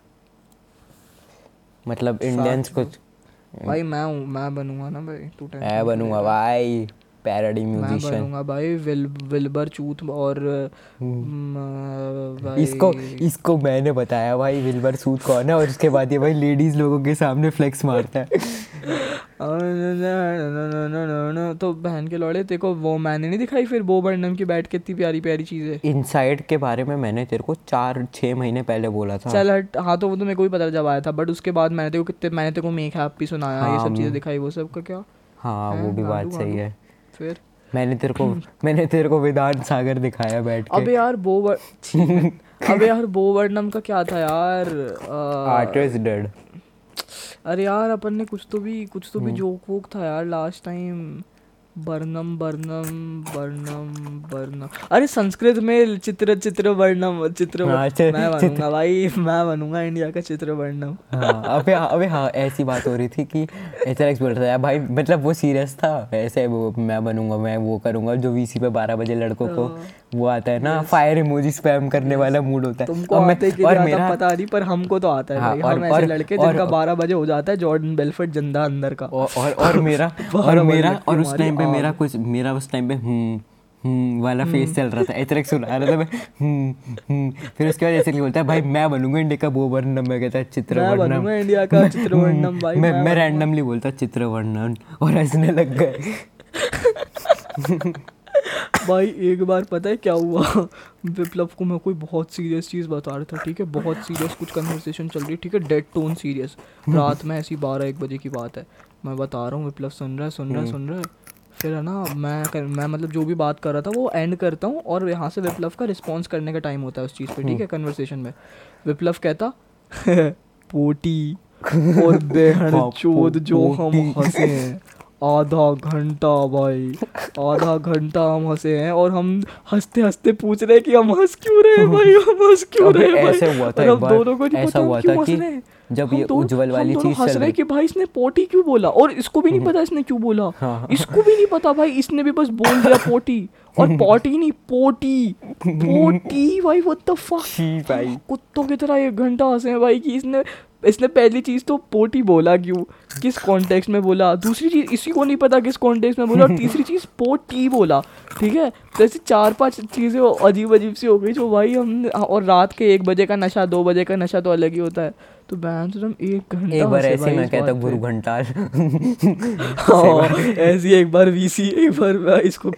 मतलब इंडियंस कुछ भाई मैं हूँ मैं बनूँगा ना भाई तू मैं बनूँगा भाई। पैरोडी मैं म्यूजिशियन। बनूँगा भाई विल विल्बर चूत और भाई इसको इसको मैंने बताया भाई विल्बर सूद कौन है और उसके बाद ये भाई लेडीज़ लोगों के सामने फ्लेक्स मारता है। *laughs* तो बहन के लौड़े तेरे को वो मैंने नहीं दिखाई फिर वो बर्नम की बैठ के इतनी प्यारी प्यारी चीज़ें? इनसाइड के बारे में मैंने तेरे को चार छः महीने पहले बोला था। चल हट हाँ तो वो तो मेरे को भी पता जब आया था बट उसके बाद मैंने तेरे को कितने मैंने तेरे को मेक हैप्पी सुनाया ये सब हाँ, चीज़ें दिखाई वो सब का क्या? हाँ वो भी बात सही है। फिर मैंने तेरे को *laughs* मैंने तेरे को वेदांत सागर दिखाया बैठ के अबे यार बो. *laughs* अबे यार बो वर्णम का क्या था यार आर्टिस्ट डेड अरे यार अपन ने कुछ तो भी कुछ तो हम्म। भी जोक वोक था यार लास्ट टाइम बर्नम बर्नम बर्नम बर्नम अरे संस्कृत में चित्र चित्र वर्णम चित्र हाँ, चि- मैं बनूँगा भाई मैं बनूँगा इंडिया का चित्र वर्णम। हाँ अबे अबे हाँ ऐसी बात हो रही थी कि एच एक्स बोल रहा था। भाई मतलब वो सीरियस था। ऐसे वो मैं बनूँगा मैं वो करूँगा जो वीसी पे बारह बजे लड़कों को वो आता है ना फायर इमोजी स्पैम करने वाला मूड होता है। तुमको और मैं- आते कि और मेरा पता नहीं पर हमको तो आता है हाँ, भाई। और- हम ऐसे और- लड़के और- जिनका बारह बजे हो जाता है जॉर्डन बेलफर्ट ज़िंदा अंदर का। और और और मेरा *laughs* और मेरा और उस टाइम पे मेरा कुछ मेरा उस टाइम पे हम्म हम्म वाला फेस चल रहा था। एचरेक सुना रहा था मैं हम्म हम्म। फिर उसके बाद ऐसे बोलता है भाई मैं बनूँगा इंडिया का वो वर्णम मैं कहता है चित्र वर्णम इंडिया का चित्र वर्णम भाई मैं मैं मैं रैंडमली बोलता चित्र वर्णन और हंसने लग गए। *laughs* भाई एक बार पता है क्या हुआ? विप्लव को मैं कोई बहुत सीरियस चीज़ बता रहा था ठीक है? बहुत सीरियस कुछ कन्वर्सेशन चल रही है ठीक है? डेड टोन सीरियस रात में ऐसी बारह एक बजे की बात है। मैं बता रहा हूँ विप्लव सुन रहा है सुन रहा है सुन रहा है। फिर है ना मैं कर, मैं मतलब जो भी बात कर रहा था वो एंड करता हूँ और यहाँ से विप्लव का रिस्पॉन्स करने का टाइम होता है उस चीज़ पे ठीक है? कन्वर्सेशन में। विप्लव कहता *laughs* पोटी और बेहन *laughs* चोद जो हम हंसे हैं। आधा घंटा भाई। आधा घंटा हम हंसे हैं और हम हँसते हँसते पूछ रहे हैं कि हम हंस क्यों रहे हैं भाई? हम हंस क्यों रहे हैं भाई? ऐसे हुआ था एक बार, दोनों को नहीं ऐसा पता हुआ था कि जब ये उज्ज्वल वाली चीज़ हंस चल रहे रही- कि भाई इसने पोटी क्यों बोला? और इसको भी नहीं *laughs* पता इसने क्यों बोला। हाँ। इसको भी नहीं पता भाई इसने भी बस बोल दिया पोटी। और *laughs* पोटी नहीं पोटी। *laughs* पोटी भाई व्हाट द फक भाई। कुत्तों की तरह एक घंटा हंसे हैं भाई कि इसने इसने पहली चीज़ तो पोटी बोला क्यों? किस कॉन्टेक्स्ट में बोला? दूसरी चीज़, इसी को नहीं पता किस कॉन्टेक्स्ट में बोला, और तीसरी चीज़ पोटी बोला, ठीक है? तो ऐसी चार पाँच चीज़ें अजीब अजीब सी हो गई जो भाई हम, और रात के एक बजे का नशा, दो बजे का नशा तो अलग ही होता है। तो बहन से हम एक घंटा एक बार ऐसे मैं कहता गुरु पे। घंटाल। *laughs* हाँ, ऐसी एक बार वीसी एक बार इसको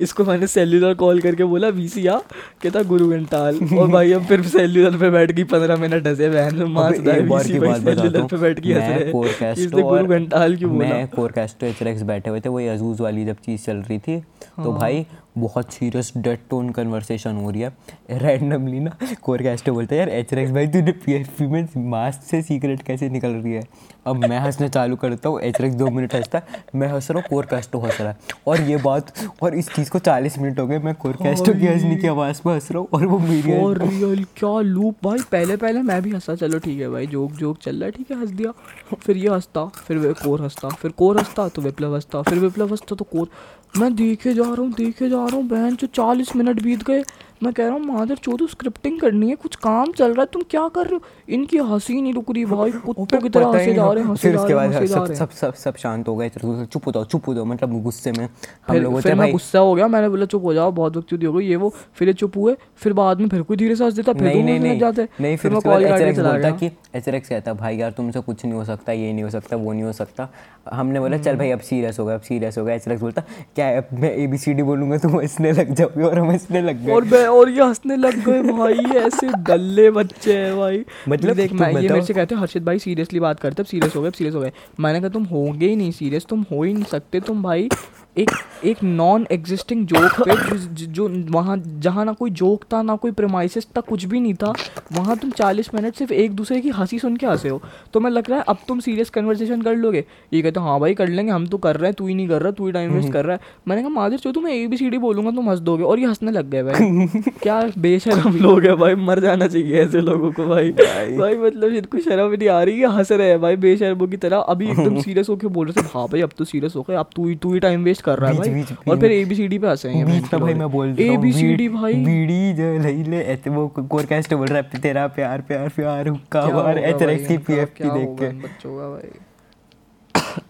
इसको मैंने सेल्यूलर कॉल करके बोला वीसी आ कहता गुरु घंटाल। और भाई हम फिर सेल्यूलर पे बैठ गई पंद्रह मिनट हंसे बहन में मार अबे एक बार की बात बताता सेल्यूलर पे बैठ गई हंस गुरु घंटाल क्यों बोला? मैं कोरकास्टो एचरेक्स बैठे हुए थे वही अजूज वाली जब चीज़ चल रही थी। तो हाँ। भाई बहुत सीरियस डेड टोन कन्वर्सेशन हो रही है। रैंडमली ना कोरकास्टो बोलता है, यार एच रेक्स भाई, तूने पीएफपी में मास्क से सीक्रेट कैसे निकल रही है? अब मैं हंसना चालू करता हूँ एच रेक्स दो मिनट हंसता है, मैं हंस रहा हूँ कोरकास्टो हंस रहा है। और ये बात, और इस चीज़ को चालीस मिनट हो गए, मैं कोरकास्टो की हंसने की आवाज़ पर हंस रहा हूँ, और वो मेरी और रियल क्या लूप भाई पहले पहले मैं भी हंसा, चलो ठीक है भाई जोक जोक चल रहा है, ठीक है, हंस दिया। फिर ये हंसता, फिर वे कोर हंसता, फिर कोर हंसता तो विप्लव हंसता, फिर विप्लव हंसता तो कोर। मैं देखे जा रहा हूँ, देखे जा रहा हूँ, बहन जो चालीस मिनट बीत गए मैं कह रहा हूँ माधर चौधरी स्क्रिप्टिंग करनी है कुछ काम चल रहा है तुम क्या कर रहे हो? इनकी हँसी नहीं रुक रही भाई कुत्तों की तरह हंसे जा रहे हैं फिर उसके बाद सब सब सब सब शांत हो गए चुप हो जाओ चुप हो जाओ मतलब गुस्से में हम फिर लोग फिर मैं गुस्सा हो गया मैंने बोला चुप हो जाओ बहुत वक्त हो गई ये वो फिर चुप हुए फिर बाद में फिर कोई धीरे से हंस देता फिर नहीं नहीं जाते नहीं फिर मैं कॉल चला गया। कि एचआरएक्स कहता भाई यार तुमसे कुछ नहीं हो सकता ये नहीं हो सकता वो नहीं हो सकता। हमने बोला हम्म। चल भाई अब सीरियस हो गया अब सीरियस हो गया एचआरएक्स बोलता क्या मैं ए बी सी डी बोलूँगा तुम हंसने लग जाओगे और हम हंसने लग गए। और और ये हंसने लग गए भाई ऐसे डल्ले बच्चे हैं भाई। मतलब देख मैं ये मेरे से कहते हर्षित भाई सीरियसली बात करते अब सीरियस हो गए अब सीरियस हो गए। मैंने कहा तुम होगे ही नहीं सीरियस तुम हो ही नहीं सकते तुम भाई एक एक नॉन एग्जिस्टिंग जोक पे जो, जो, वहाँ जहाँ ना कोई जोक था ना कोई प्रेमाइसिस था कुछ भी नहीं था वहाँ तुम चालीस मिनट सिर्फ़ एक दूसरे की हँसी सुन के हंसे हो। तो मैं लग रहा है अब तुम सीरियस कन्वर्सेशन कर लोगे। ये कहते हाँ भाई कर लेंगे हम तो कर रहे हैं तू ही नहीं कर रहा तू ही टाइम वेस्ट कर रहा है। मैंने कहा माधुर चो तुम्हें ए बी सी डी बोलूँगा तुम हंस दोगे। और ये हंसने लग गए भाई। *laughs* क्या बेशरम लोग है भाई मर जाना चाहिए ऐसे लोगों को भाई। भाई मतलब इनको शर्म नहीं आ रही है हंस रहे हैं भाई बेशर्मों की तरह। अभी एकदम *laughs* सीरियस होकर बोल रहे थे हाँ भाई अब तो सीरियस हो गए अब तू ही तू ही टाइम वेस्ट कर रहा है भाई। बीच- और फिर ए बी सी डी पे हंसे बीच में भाई मैं बोल देता ए हूँ, बी सी डी बीड़ी- भाई। बीड़ी जो लई ले ऐसे वो कोरकास्ट बोल रहा है तेरा प्यार प्यार प्यार हुक्का और एचआरएक्स की? पीएफपी देख के। बच्चों का भाई।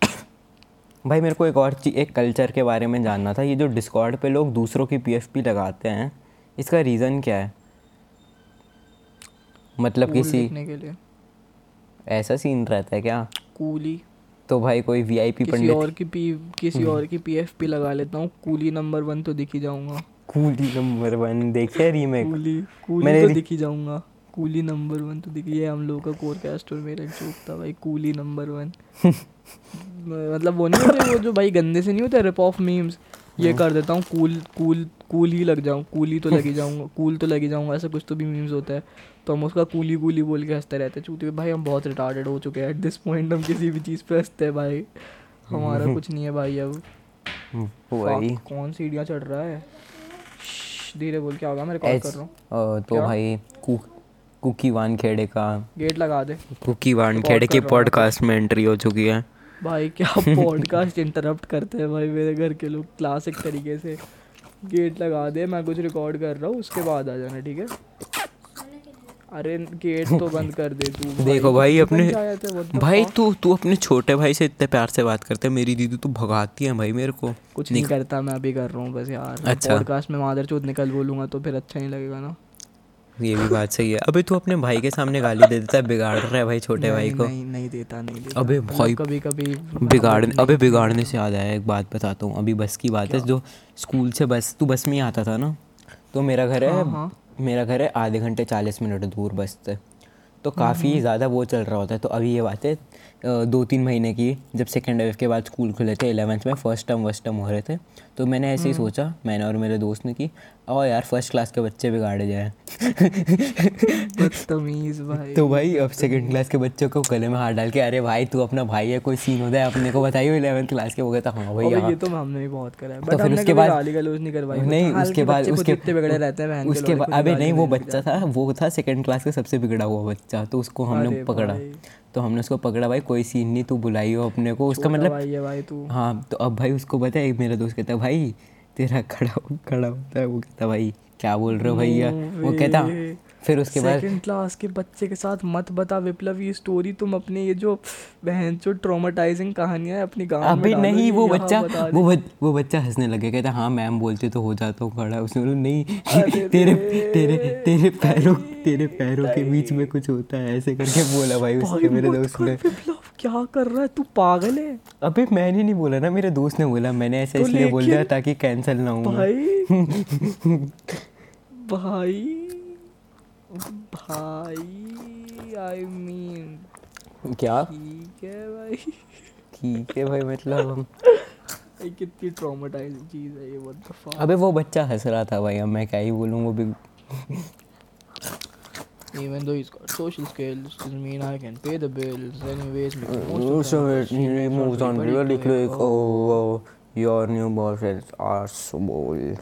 *coughs* भाई मेरे को एक और चीज़ एक कल्चर के बारे में जानना था ये जो डिस्कॉर्ड पे लोग दूसरों की पीएफपी लगाते हैं इसका रीज़न क्या है? मतलब किसी के लिए। ऐसा सीन रहता है क्या? कूली तो भाई कोई वीआईपी किसी पंडित और की पी किसी हम्म। और की पीएफपी लगा लेता हूँ। कूली नंबर वन तो दिख ही जाऊँगा। कूली नंबर वन देखे रीमेक कूली कूली मैंने तो दिख ही जाऊँगा। कूली नंबर वन तो दिख ये हम लोगों का कोर कास्ट और मेरा जोक था भाई कूली नंबर वन। *laughs* मतलब वो नहीं होते वो जो भाई गंदे से नहीं होते रिप ऑफ़ मीम्स ये हाँ। कर देता हूँ। कूल कूल कूल ही लग जाऊँ। कूली तो लगी जाऊँगा कूल तो लगी जाऊँगा ऐसा कुछ तो भी मीम्स होता है। तो हम उसका कूली कूली बोल के हँसते रहते हैं। चूते भाई हम बहुत रिटार्डेड हो चुके हैं। एट दिस पॉइंट हम किसी भी चीज़ पे हँसते हैं भाई। हमारा *laughs* कुछ नहीं है भाई अब। Fuck, कौन सीढ़ियाँ चढ़ रहा है? धीरे बोल क्या होगा? मैं रिकॉर्ड कर रहा हूँ। तो? भाई कु, कुकी वान खेड़े का। गेट लगा दे। कुकी वान खेड़े की। पॉडकास्ट में एंट्री हो चुकी है। भाई क्या *laughs* पॉडकास्ट इंटरप्ट करते हैं भाई मेरे घर के लोग क्लासिक तरीके से। गेट लगा दे मैं कुछ रिकॉर्ड कर रहा हूँ उसके बाद आ जाना ठीक है? अरे गेट तो बंद कर दे तू देखो भाई अपने the भाई तू तू अपने छोटे भाई से इतने प्यार से बात करते है मेरी दीदी तो भगाती है भाई मेरे को। कुछ नहीं करता मैं अभी कर रहा हूँ बस यार। अच्छा। पॉडकास्ट में मादर चौथ निकल बोलूँगा तो फिर अच्छा नहीं लगेगा ना। ये भी बात सही है। अबे तू अपने भाई के सामने गाली दे देता है बिगाड़ रहा है भाई छोटे भाई को। नहीं नहीं देता नहीं देता। अबे मतलब भाई, कभी कभी बिगाड़ने अबे बिगाड़ने से याद आया एक बात बताता हूँ। अभी बस की बात है जो स्कूल से बस तू बस में ही आता था ना? तो मेरा घर है हाँ, हाँ। मेरा घर है आधे घंटे चालीस मिनट दूर बस से। तो काफ़ी ज़्यादा वो चल रहा होता है। तो अभी ये बात है दो तीन महीने की जब सेकेंड वेव के बाद स्कूल खुले थे एलेवेंथ में फ़र्स्ट टर्म वर्स्ट टर्म हो रहे थे। तो मैंने ऐसे ही सोचा मैंने और मेरे दोस्त ने कि ओ यार फ़र्स्ट क्लास के बच्चे बिगाड़े जाए। बदतमीज भाई। तो भाई अब सेकंड क्लास के बच्चों को गले में हाथ डाल के अरे भाई तू अपना भाई है कोई सीन होता है अपने को बताइए इलेवेंथ क्लास के? वो कहता हाँ भाई ये तो हमने भी बहुत करा है। तो फिर उसके बाद नहीं करवाई। नहीं उसके बाद उसके बिगड़े रहते हैं उसके बाद अबे नहीं वो बच्चा था वो था सेकंड क्लास का सबसे बिगड़ा हुआ बच्चा तो उसको हमने पकड़ा। तो हमने उसको पकड़ा भाई कोई सीन नहीं तू बुलाई हो अपने को। उसका मतलब भाई है भाई तू। हाँ तो अब भाई उसको बताया मेरा दोस्त कहता है भाई तेरा खड़ा खड़ा होता है वो कहता भाई क्या बोल रहे हो भैया? वो कहता फिर उसके बाद सेकंड क्लास के बच्चे के साथ मत बता विप्लव ये स्टोरी तुम अपने ये जो बहन जो ट्रॉमेटाइजिंग कहानियाँ है अपनी गाँव में अभी नहीं वो बच्चा वो बच, वो बच्चा हंसने लगे कहता हाँ मैम बोलते तो हो जाता हूँ खड़ा उसने बोला नहीं अरे *laughs* तेरे तेरे तेरे पैरों तेरे पैरों के बीच में कुछ होता है ऐसे करके बोला भाई उसके मेरे दोस्त ने। क्या कर रहा है? तू पागल है। अबे मैंने नहीं बोला ना मेरे दोस्त ने बोला मैंने ऐसे तो इसलिए बोल दिया ताकि कैंसिल ना हो। भाई। *laughs* भाई भाई आई I मीन mean, क्या? ठीक है भाई। ठीक है भाई मतलब हम कितनी ट्रॉमेटाइजिंग चीज़ है ये व्हाट द फक अबे वो बच्चा हंस रहा था भाई अब मैं क्या ही बोलूँ वो भी Even though he's got social skills, doesn't mean I can pay the bills. Anyways, most of Also, them. it She moves on really quick. Oh, oh, your new boyfriend are so bold.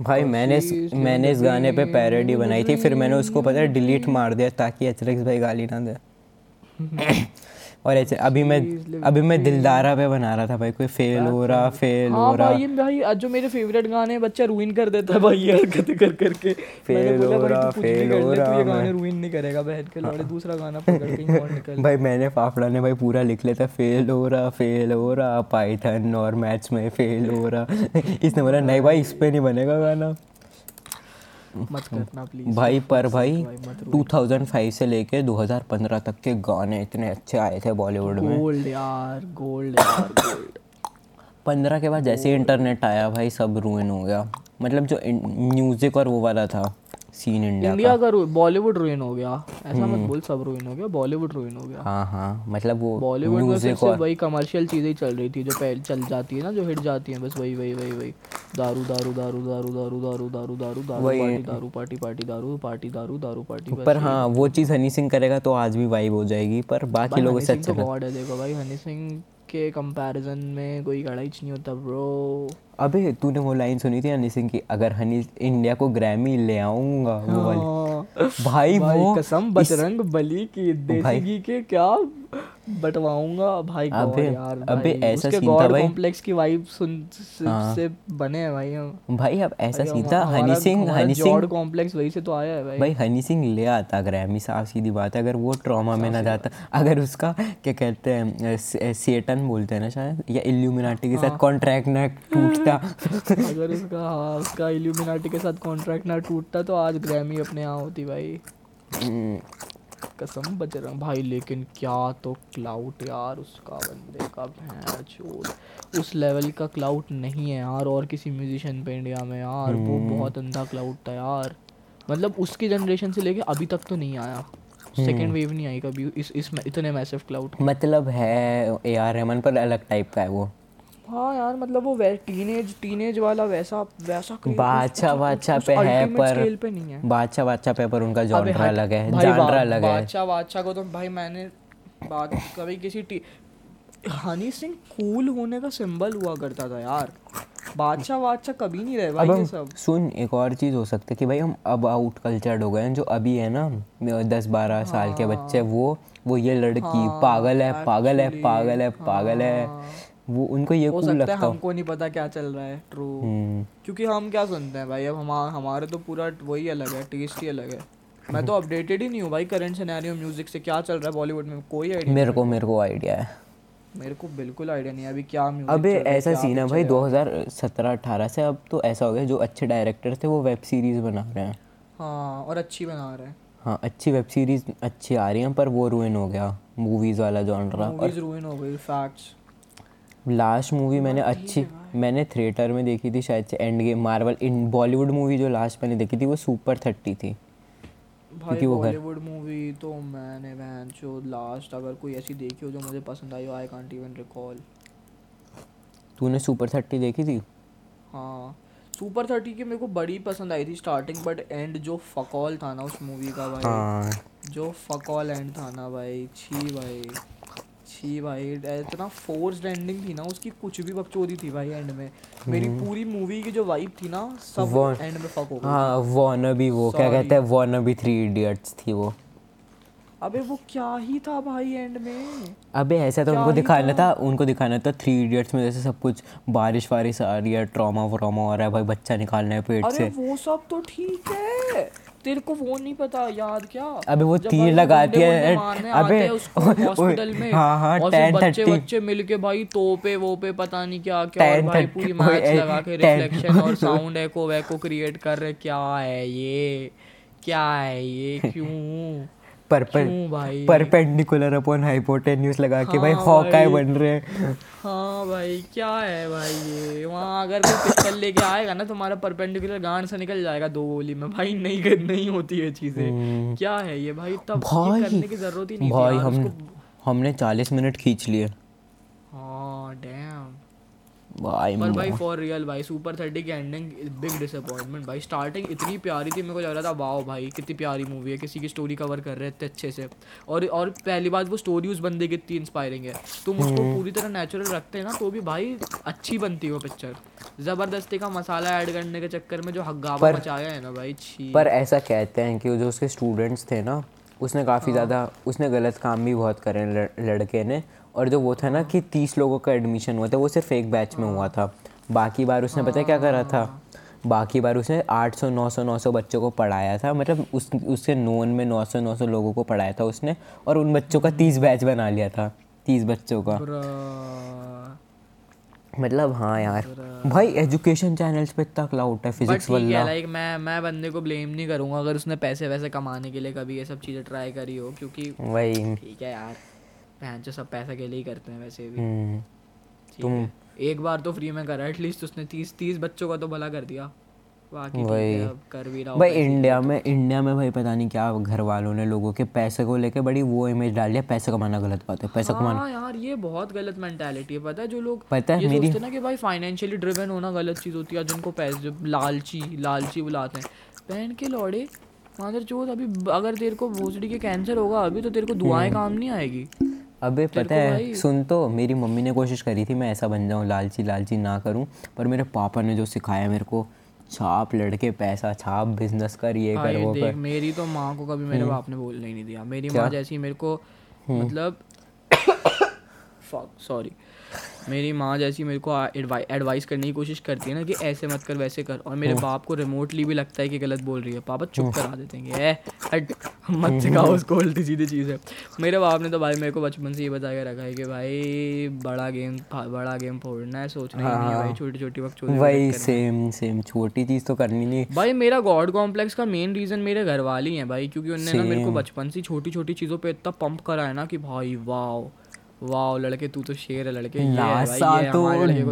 भाई मैंने इस- मैंने इस गाने पे parody बनाई थी फिर मैंने उसको पता है डिलीट मार दिया ताकि अचरक्स भाई गाली ना दे और ऐसे अभी मैं अभी मैं दिलदारा पे बना रहा था भाई कोई फेल हो रहा फेल हो हाँ रहा। भाई भाई आज जो मेरे फेवरेट गाने हैं बच्चा रुइन कर देता है। भाई हरकतें कर करके। मैंने Fail हो रहा, कर हो रहा ये। गाने रुइन नहीं करेगा बहन के लौड़े दूसरा गाना पकड़ कहीं और निकल। *laughs* भाई मैंने फाफड़ा ने भाई पूरा लिख लेता फेल हो रहा फेल हो रहा पाइथन और मैथ्स में फेल हो रहा। *laughs* इसने बोला नहीं भाई इस पे नहीं बनेगा गाना। मत *laughs* करना प्लीज़ भाई पर भाई मत 2005 से लेके 2015 तक के गाने इतने अच्छे आए थे बॉलीवुड में। गोल्ड यार गोल्ड यार गोल्ड पंद्रह के बाद जैसे इंटरनेट आया भाई सब रूइन हो गया। मतलब जो म्यूज़िक और वो वाला था। सीन इंडिया इंडिया का। बॉलीवुड रुइन हो गया। ऐसा मत बोल सब रुइन हो गया। बॉलीवुड रुइन हो गया। हाँ हाँ। मतलब वो बॉलीवुड में फिर से और वही कमर्शियल चीज़ें चल रही थी जो पहले चल जाती है ना जो हिट जाती हैं। बस वही वही वही वही। दारू दारू दारू दारू दारू दारू दारू दारू दारू पार्टी दारू पार्टी पार्टी दारू पार्टी दारू दारू पार्टी पर हाँ वो चीज़ हनी सिंह करेगा तो आज भी वाइब हो जाएगी पर बाकी लोगों से तो अच्छा है देखो भाई। हनी सिंह के कंपैरिजन में कोई कड़ाई नहीं होता ब्रो अबे तूने वो लाइन सुनी थी हनी सिंह की अगर हनी इंडिया को ग्रैमी ले आऊँगा वो वाली भाई भाई वो कसम बजरंग बली की देसी घी के क्या बटवाऊँगा भाई अबे- यार अबे भाई, ऐसा सीन था भाई। कॉम्प्लेक्स की वाइब सुन से, हाँ। से बने हैं भाई हम भाई अब ऐसा सीन था हनी सिंह हनी सिंह कॉम्प्लेक्स वही से तो आया है भाई भाई हनी सिंह ले आता ग्रैमी साफ़ सीधी बात है अगर वो ट्रॉमा में ना जाता अगर उसका क्या कहते हैं सेटन बोलते हैं ना शायद या इल्यूमिनाटी के हाँ। साथ कॉन्ट्रैक्ट ना टूटता अगर उसका हाँ उसका इल्यूमिनाटी के साथ कॉन्ट्रैक्ट ना टूटता तो आज ग्रैमी अपने यहाँ होती भाई। हम्म, कसम बजरंग भाई लेकिन क्या तो क्लाउट यार उसका बंदे का भैंस उस लेवल का क्लाउट नहीं है यार और किसी म्यूजिशियन पे इंडिया में यार। वो बहुत अंधा क्लाउड था यार। मतलब उसकी जनरेशन से लेके अभी तक तो नहीं आया। सेकेंड वेव नहीं आई कभी। इस इस इतने मैसिव क्लाउड मतलब है ए आर रहमान पर अलग टाइप का है वो। हाँ यार मतलब वो टीनेज टीनेज वाला वैसा वैसा बादशाह बादशाह पे है पर पे नहीं है। बादशाह बादशाह पे पर उनका जॉनर अलग है जॉनर अलग है। बादशाह बादशाह को तो भाई मैंने बात कभी किसी टी हनी सिंह कूल होने का सिंबल हुआ करता था यार। बादशाह बादशाह कभी नहीं रहे भाई ये सब। सुन एक और चीज़ हो सकती है कि भाई हम अब आउट कल्चर्ड हो गए हैं जो अभी है ना दस बारह साल के बच्चे वो वो ये लड़की हाँ, पागल है पागल है पागल है पागल है। हाँ। वो उनको ये हो सकता लगता हो। हमको नहीं पता क्या चल रहा है ट्रू हम्म, क्योंकि हम क्या सुनते हैं भाई अब हम हमारे तो पूरा वही अलग है टेस्ट ही अलग है। मैं तो अपडेटेड ही नहीं हूँ भाई करंट सिनेरियो म्यूज़िक से क्या चल रहा है बॉलीवुड में कोई आइडिया मेरे को मेरे को आइडिया है। मेरे को बिल्कुल आइडिया नहीं है अभी क्या म्यूज़िक अबे ऐसा सीन है भाई 2017-18 से अब तो ऐसा हो गया जो अच्छे डायरेक्टर थे वो वेब सीरीज़ बना रहे हैं। हाँ और अच्छी बना रहे हैं। हाँ अच्छी वेब सीरीज़ अच्छी आ रही हैं पर वो रुइन हो गया मूवीज़ वाला जॉनरा और मूवीज़ रूइन हो गई फैक्ट्स लास्ट मूवी मैंने अच्छी मैंने थिएटर में देखी थी शायद से Endgame Marvel in Bollywood movie जो लास्ट मैंने देखी थी वो सुपर थर्टी थी। भाई क्योंकि वो बॉलीवुड मूवी तो मैंने बहन जो लास्ट अगर कोई ऐसी देखी हो जो मुझे पसंद आई हो आई कांट इवन रिकॉल तूने सुपर थर्टी देखी थी? हाँ। सुपर थर्टी की मेरे को बड़ी पसंद आई थी स्टार्टिंग बट एंड जो फकॉल था ना उस मूवी का भाई। हाँ। जो फकॉल एंड था ना भाई छी भाई। छी भाई इतना फोर्स्ड एंडिंग थी ना उसकी कुछ भी बकचोदी थी भाई एंड में। मेरी पूरी मूवी की जो वाइब थी ना सब हम्म। एंड में फक हो गई। हाँ वॉन भी वो क्या कहते हैं वॉन भी थ्री इडियट्स थी वो। अबे वो क्या ही था भाई एंड में? अबे ऐसा तो उनको दिखाना था? था उनको दिखाना था थ्री इडियट्स में जैसे सब कुछ बारिश वारिश आ रही है ट्रॉमा व्रामा हो रहा है भाई बच्चा निकालना है पेट अरे से। वो सब तो ठीक है। तेरे को वो नहीं पता याद क्या? अबे वो तीर लगाती है, अबे, हैं हॉस्पिटल में हाँ, हाँ, और फिर बच्चे 30 बच्चे मिलके भाई तोपे वो पे पता नहीं क्या क्या और भाई पूरी मैच लगा के रिफ्लेक्शन और साउंड एको वैको क्रिएट कर रहे क्या है ये? क्या है ये? क्यों? परपेंडिकुलर अपॉन हाइपोटेन्यूज लगा के भाई हाँ हॉकाई बन रहे हैं। हाँ भाई क्या है भाई ये? वहाँ अगर कोई पिस्टल लेके आएगा ना तुम्हारा परपेंडिकुलर गांड से निकल जाएगा दो गोली में। भाई नहीं कर *laughs* नहीं होती है चीज़ें। क्या है ये भाई? तब ये भाई, करने की ज़रूरत ही नहीं भाई हम हमने चालीस मिनट खींच लिए। हाँ डैम भाई पर भाई फॉर रियल भाई सुपर थर्टी की एंडिंग बिग डिसअपॉइंटमेंट भाई। स्टार्टिंग इतनी प्यारी थी मेरे को लग रहा था वाओ भाई कितनी प्यारी मूवी है किसी की स्टोरी कवर कर रहे थे अच्छे से। और और पहली बात वो स्टोरी उस बंदे की इतनी इंस्पायरिंग है। तुम उसको हम्म। पूरी तरह नेचुरल रखते हैं ना तो भी भाई अच्छी बनती है वो पिक्चर ज़बरदस्ती का मसाला ऐड करने के चक्कर में जो हग्गावा पर- मचाया है ना भाई छी। पर ऐसा कहते हैं कि जो उसके स्टूडेंट्स थे ना उसने हाँ। काफ़ी ज़्यादा उसने गलत काम भी बहुत करे लड़के ने। और जो वो था ना कि तीस लोगों का एडमिशन हुआ था वो सिर्फ़ एक बैच में हुआ था। बाकी बार उसने पता है क्या करा था? बाकी बार उसने 800 900 900 बच्चों को पढ़ाया था मतलब उस उसके नोन में 900 900 लोगों को पढ़ाया था उसने और उन बच्चों का 30 बैच बना लिया था 30 बच्चों का। मतलब हाँ यार भाई एजुकेशन चैनल्स पे इतना क्लाउड है फिजिक्स वाला। लाइक मैं मैं बंदे को ब्लेम नहीं करूँगा अगर उसने पैसे वैसे कमाने के लिए कभी ये सब चीज़ें ट्राई करी हो क्योंकि वही। ठीक है यार। बहन जो सब पैसे के लिए ही करते हैं वैसे भी। हम्म, है। एक बार तो फ्री में करा एटलीस्ट उसने तीस तीस बच्चों का तो भला कर दिया। बाकी अब कर भी रहा भाई इंडिया में इंडिया में भाई पता नहीं क्या घर वालों ने लोगों के पैसे को लेके बड़ी वो इमेज डाल दिया पैसे कमाना गलत बात है पैसा कमाना। हाँ यार ये बहुत गलत मेंटालिटी है पता है जो लोग पता है ये मेरी ना कि भाई फाइनेंशियली ड्रिवन होना गलत चीज़ होती है जिनको पैसे जो लालची लालची बुलाते हैं। बहन के लौड़े मादर चोत अभी अगर तेरे को भोसड़ी के कैंसर होगा अभी तो तेरे को दुआएँ काम नहीं आएगी। अबे पता है सुन तो मेरी मम्मी ने कोशिश करी थी मैं ऐसा बन जाऊँ लालची लालची ना करूँ पर मेरे पापा ने जो सिखाया मेरे को छाप लड़के पैसा छाप बिज़नेस कर ये कर वो कर हम्म। मेरी तो माँ को कभी मेरे बाप ने बोल ही नहीं दिया मेरी माँ जैसी मेरे को हम्म। मतलब *coughs* सॉरी मेरी माँ जैसी मेरे को एडवाइस करने की कोशिश करती है ना कि ऐसे मत कर वैसे कर। और मेरे बाप को रिमोटली भी लगता है कि गलत बोल रही है। पापा चुप करा देते हैं हट मत सिखाओ उसको उल्टी सीधी चीज़ है। मेरे बाप ने तो भाई मेरे को बचपन से ये बता के रखा है कि भाई बड़ा गेम बड़ा गेम फोड़ना है सोचना ही नहीं है भाई छोटी छोटी वक्त वही सेम सेम छोटी चीज़ तो करनी नहीं। भाई मेरा गॉड कॉम्प्लेक्स का मेन रीजन मेरे घर वाले ही हैं भाई क्योंकि उनने ना मेरे को बचपन से छोटी छोटी चीज़ों पे इतना पंप करा है ना कि भाई वाओ वाओ लड़के तू तो शेर है लड़के नासा तो।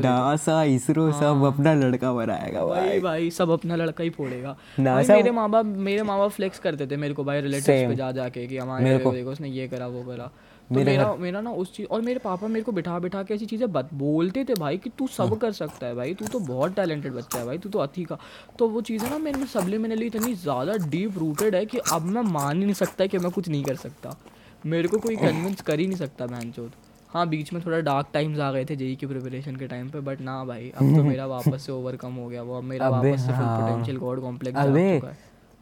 नासा इसरो सब अपना लड़का बनाएगा भाई भाई। सब अपना लड़का ही फोड़ेगा। नासा- मेरे माँ बाप मेरे माँ बाप फ्लेक्स करते थे मेरे को भाई रिलेटिव्स पे जा जाके कि हमारे देखो उसने ये करा वो करा। तो मेरा मेरा ना उस चीज़ और मेरे पापा मेरे को बिठा बिठा के ऐसी चीज़ें बत बोलते थे भाई कि तू सब कर सकता है भाई तू तो बहुत टैलेंटेड बच्चा है भाई तू तो अथी का। तो वो चीज़ें ना मेरे में सबलिमिनली इतनी ज़्यादा डीप रूटेड है कि अब मैं मान ही नहीं सकता कि मैं कुछ नहीं कर सकता। मेरे को कोई कन्विंस कर ही नहीं सकता बहन चोत हाँ बीच में थोड़ा डार्क टाइम्स आ गए थे जेई की प्रिपरेशन के टाइम पे बट ना भाई अब तो मेरा वापस से ओवरकम हो गया वो अब मेरा अबे वापस से फुल। पोटेंशियल गॉड कॉम्प्लेक्स अबे चुका है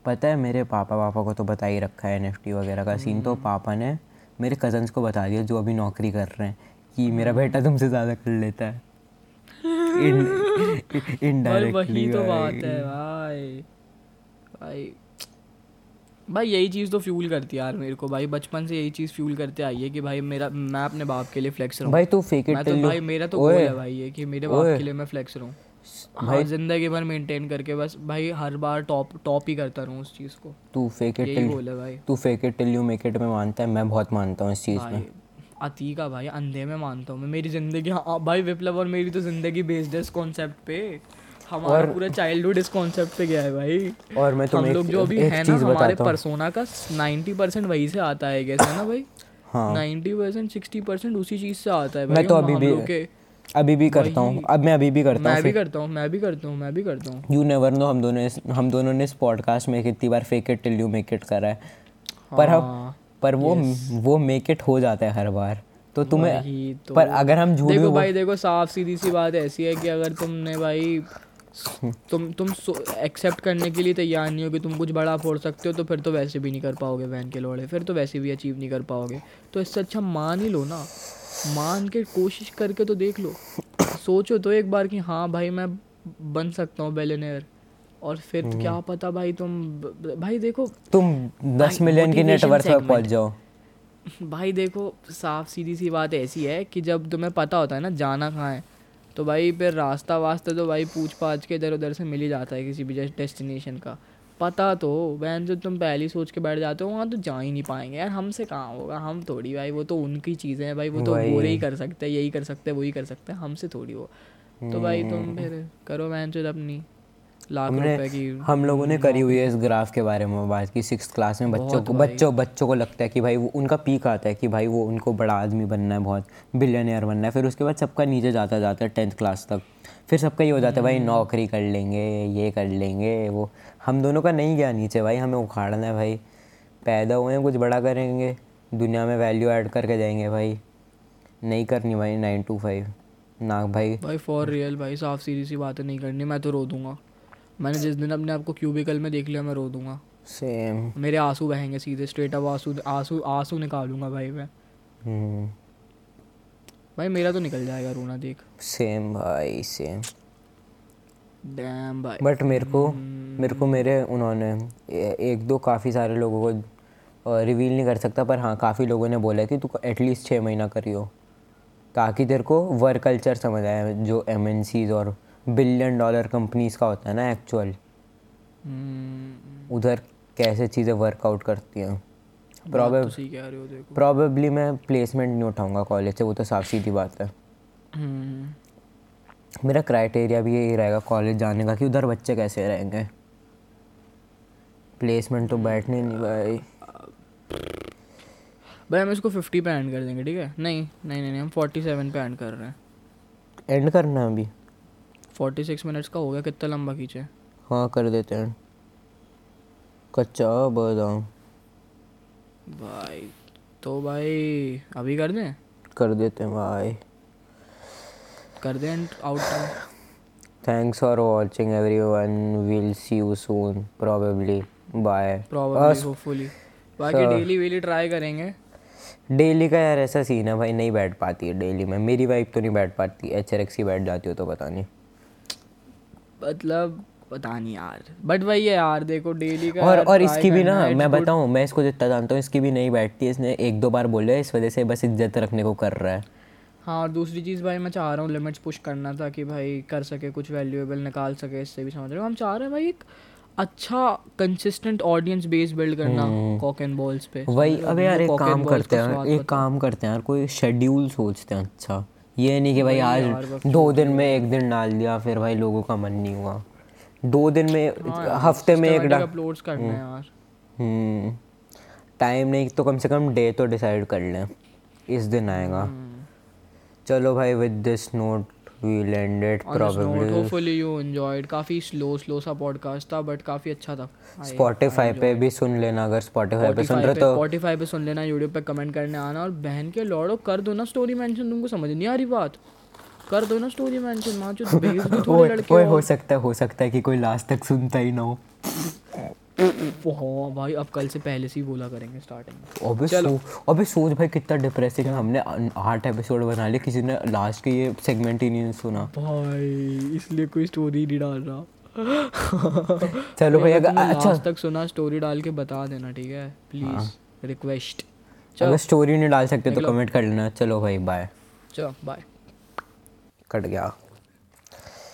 पता है मेरे पापा पापा को तो बता ही रखा है एनएफटी वगैरह का सीन हम्म। तो पापा ने मेरे कजन्स को बता दिया जो अभी नौकरी कर रहे हैं कि मेरा हम्म। बेटा तुमसे ज़्यादा कर लेता है इनडायरेक्टली *laughs* वही तो बात है भाई भाई भाई यही चीज़ तो फ्यूल करती है यार मेरे को। भाई बचपन से यही चीज़ फ्यूल करते आई है कि भाई मेरा मैं अपने बाप के लिए फ्लेक्स रहूँ। भाई तू फेक इट मैं तो भाई मेरा तो गोल है भाई ये कि मेरे बाप के लिए मैं फ्लेक्स रहूँ। हाँ ज़िंदगी भर मेंटेन करके बस भाई हर बार टॉप टॉप ही करता रहूँ उस चीज़ को। तू फेक इट टिल है भाई। तू fake it till you make it में मानता है मैं बहुत मानता हूँ इस चीज़ में। भाई अतीका भाई अंधे में मानता हूँ मैं। मेरी ज़िंदगी हाँ भाई विप्लव और मेरी तो ज़िंदगी बेस्ड है इस कॉन्सेप्ट पे। हमारा पूरा चाइल्डहुड इस कॉन्सेप्ट पे गया है भाई। और मैं हम लोग जो अभी है ना हमारे हूँ। परसोना का 90 परसेंट वही से आता है कैसे है ना भाई? हाँ। 90 परसेंट सिक्सटी परसेंट उसी चीज़ से आता है भाई मैं तो अभी भी अभी भी करता हूँ। अब मैं अभी भी करता मैं भी करता हूँ मैं भी करता हूँ मैं भी करता हूँ। यू नेवर नो हम दोनों ने हम दोनों ने इस पॉडकास्ट में कितनी बार fake it till you make it करा है। पर हम हाँ, पर वो वो मेक इट हो जाता है हर बार। तो तुम्हें तो। पर अगर हम झूठ देखो भाई देखो साफ़ सीधी सी बात ऐसी है कि अगर तुमने भाई तुम तुम एक्सेप्ट करने के लिए तैयार नहीं हो कि तुम कुछ बड़ा फोड़ सकते हो तो फिर तो वैसे भी नहीं कर पाओगे बहन के लोड़े फिर तो वैसे भी अचीव नहीं कर पाओगे। तो इससे अच्छा मान ही लो ना। मान के कोशिश करके तो देख लो। सोचो तो एक बार कि हाँ भाई मैं बन सकता हूँ बेलेनियर और फिर हम्म। क्या पता भाई तुम भाई देखो तुम दस मिलियन की motivation नेटवर्थ पे पहुँच जाओ। भाई देखो साफ़ सीधी सी बात ऐसी है कि जब तुम्हें पता होता है ना जाना कहाँ है तो भाई फिर रास्ता वास्ता तो भाई पूछ पाछ के इधर उधर से मिल ही जाता है किसी भी डेस्टिनेशन का। पता तो बहन जो तुम पहली सोच के बैठ जाते हो वहाँ तो जा ही नहीं पाएँगे। यार हमसे कहाँ होगा? हम थोड़ी भाई वो तो उनकी चीज़ें हैं भाई वो तो वो ही कर सकते हैं यही कर सकते हैं वही कर सकते हैं हमसे थोड़ी वो तो भाई तुम फिर करो बहन अपनी। लाख हमने की हम लोगों ने करी हुई है इस ग्राफ के बारे में बात की सिक्स क्लास में। बच्चों को बच्चों बच्चों को लगता है कि भाई वो उनका पीक आता है कि भाई वो उनको बड़ा आदमी बनना है बहुत बिलियनियर बनना है। फिर उसके बाद सबका नीचे जाता जाता है टेंथ क्लास तक। फिर सबका ये हो जाता है भाई नौकरी कर लेंगे ये कर लेंगे वो हम दोनों का नहीं गया नीचे भाई हमें उखाड़ना है भाई। पैदा हुए हैं कुछ बड़ा करेंगे दुनिया में वैल्यू ऐड करके जाएँगे भाई। नहीं करनी भाई नाइन टू फाइव ना भाई। भाई फॉर रियल भाई साफ़ सीधी सी बातें नहीं करनी मैं तो रो दूँगा। मैंने जिस दिन अपने आप को क्यूबिकल में देख लिया मैं रो दूँगा। सेम मेरे आँसू बहेंगे सीधे स्ट्रेट अप आँसू आँसू आँसू निकालूँगा भाई मैं। हम्म, भाई मेरा तो निकल जाएगा रोना देख। सेम भाई सेम डैम भाई। बट मेरे को मेरे को मेरे उन्होंने एक दो काफ़ी सारे लोगों को रिवील नहीं कर सकता पर हाँ काफ़ी लोगों ने बोला कि तू एटलीस्ट छः महीना करियो। ताकि तेरे को वर्क कल्चर समझ आए जो एम और बिलियन डॉलर कंपनीज़ का होता है ना एक्चुअल हम्म, उधर कैसे चीज़ें वर्कआउट करती हैं। बात प्रॉबेब तो प्रॉबेबली मैं प्लेसमेंट नहीं उठाऊँगा कॉलेज से वो तो साफ़ सीधी बात है। हम्म, मेरा क्राइटेरिया भी यही रहेगा कॉलेज जाने का कि उधर बच्चे कैसे रहेंगे। प्लेसमेंट तो बैठने नहीं भाई। भाई हम इसको फिफ्टी पे एंड कर देंगे ठीक है? नहीं नहीं नहीं नहीं हम फोर्टी सेवन पे एंड कर रहे हैं। एंड करना है अभी। फोर्टी सिक्स मिनट्स का हो गया कितना लंबा खींचे? हाँ कर देते हैं। कच्चा बादाम। भाई तो भाई अभी कर दें? कर देते हैं भाई। कर दें out thanks for watching everyone will see you soon probably bye probably hopefully बाकी डेली वेली ट्राई करेंगे। डेली का यार ऐसा सीन है भाई नहीं बैठ पाती है डेली में। मेरी वाइफ तो नहीं बैठ पाती। एच आर एक्स ही बैठ जाती हो तो पता नहीं। मतलब पता नहीं यार बट वही है यार देखो डेली का और और इसकी भी ना मैं. बताऊँ मैं इसको जितना जानता हूँ इसकी भी नहीं बैठती इसने एक दो बार बोले इस वजह से बस इज़्ज़त रखने को कर रहा है हाँ और दूसरी चीज़ भाई मैं चाह रहा हूँ लिमिट्स पुश करना था कि भाई कर सके कुछ वैल्यूएबल निकाल सके इससे भी समझ रहे हो हम चाह रहे हैं भाई एक अच्छा कंसिस्टेंट ऑडियंस बेस बिल्ड करना कॉक एंड बॉल्स पे। वही? अबे यार एक काम करते हैं एक काम करते हैं यार कोई शेड्यूल सोचते हैं अच्छा ये नहीं कि भाई आज दो दिन में एक दिन डाल दिया फिर भाई लोगों का मन नहीं हुआ। दो दिन में हाँ हफ़्ते में एक अपलोड्स करना है यार। हम्म। टाइम नहीं तो कम से कम डे तो डिसाइड कर लें। इस दिन आएगा। हम्म। चलो भाई with this note and it On this note, probably hopefully you enjoyed. काफ़ी स्लो स्लो सा पॉडकास्ट था बट काफ़ी अच्छा था। स्पॉटिफाई पे भी सुन लेना अगर स्पॉटिफाई पे सुन रहे तो स्पॉटिफाई पे सुन लेना यूट्यूब पे कमेंट करने आना और बहन के लौड़ो कर दो ना स्टोरी मेंशन तुमको समझ नहीं आ रही बात। कर दो ना स्टोरी मेंशन माँ जो भेज दो थोड़े लड़के हो सकता है हो सकता है कि कोई लास्ट तक सुनता ही ना हो। *laughs* हाँ भाई अब कल से पहले से ही बोला करेंगे स्टार्टिंग अबे सो अबे सोच भाई कितना डिप्रेसिंग है। हमने आठ एपिसोड बना लिए किसी ने लास्ट के ये सेगमेंट ही नहीं सुना। भाई इसलिए कोई स्टोरी नहीं डाल रहा। चलो भाई अगर अच्छा। तक सुना स्टोरी डाल के बता देना ठीक है? प्लीज़ रिक्वेस्ट अगर स्टोरी नहीं डाल सकते तो कमेंट कर लेना। चलो भाई बाय चलो बाय कट गया।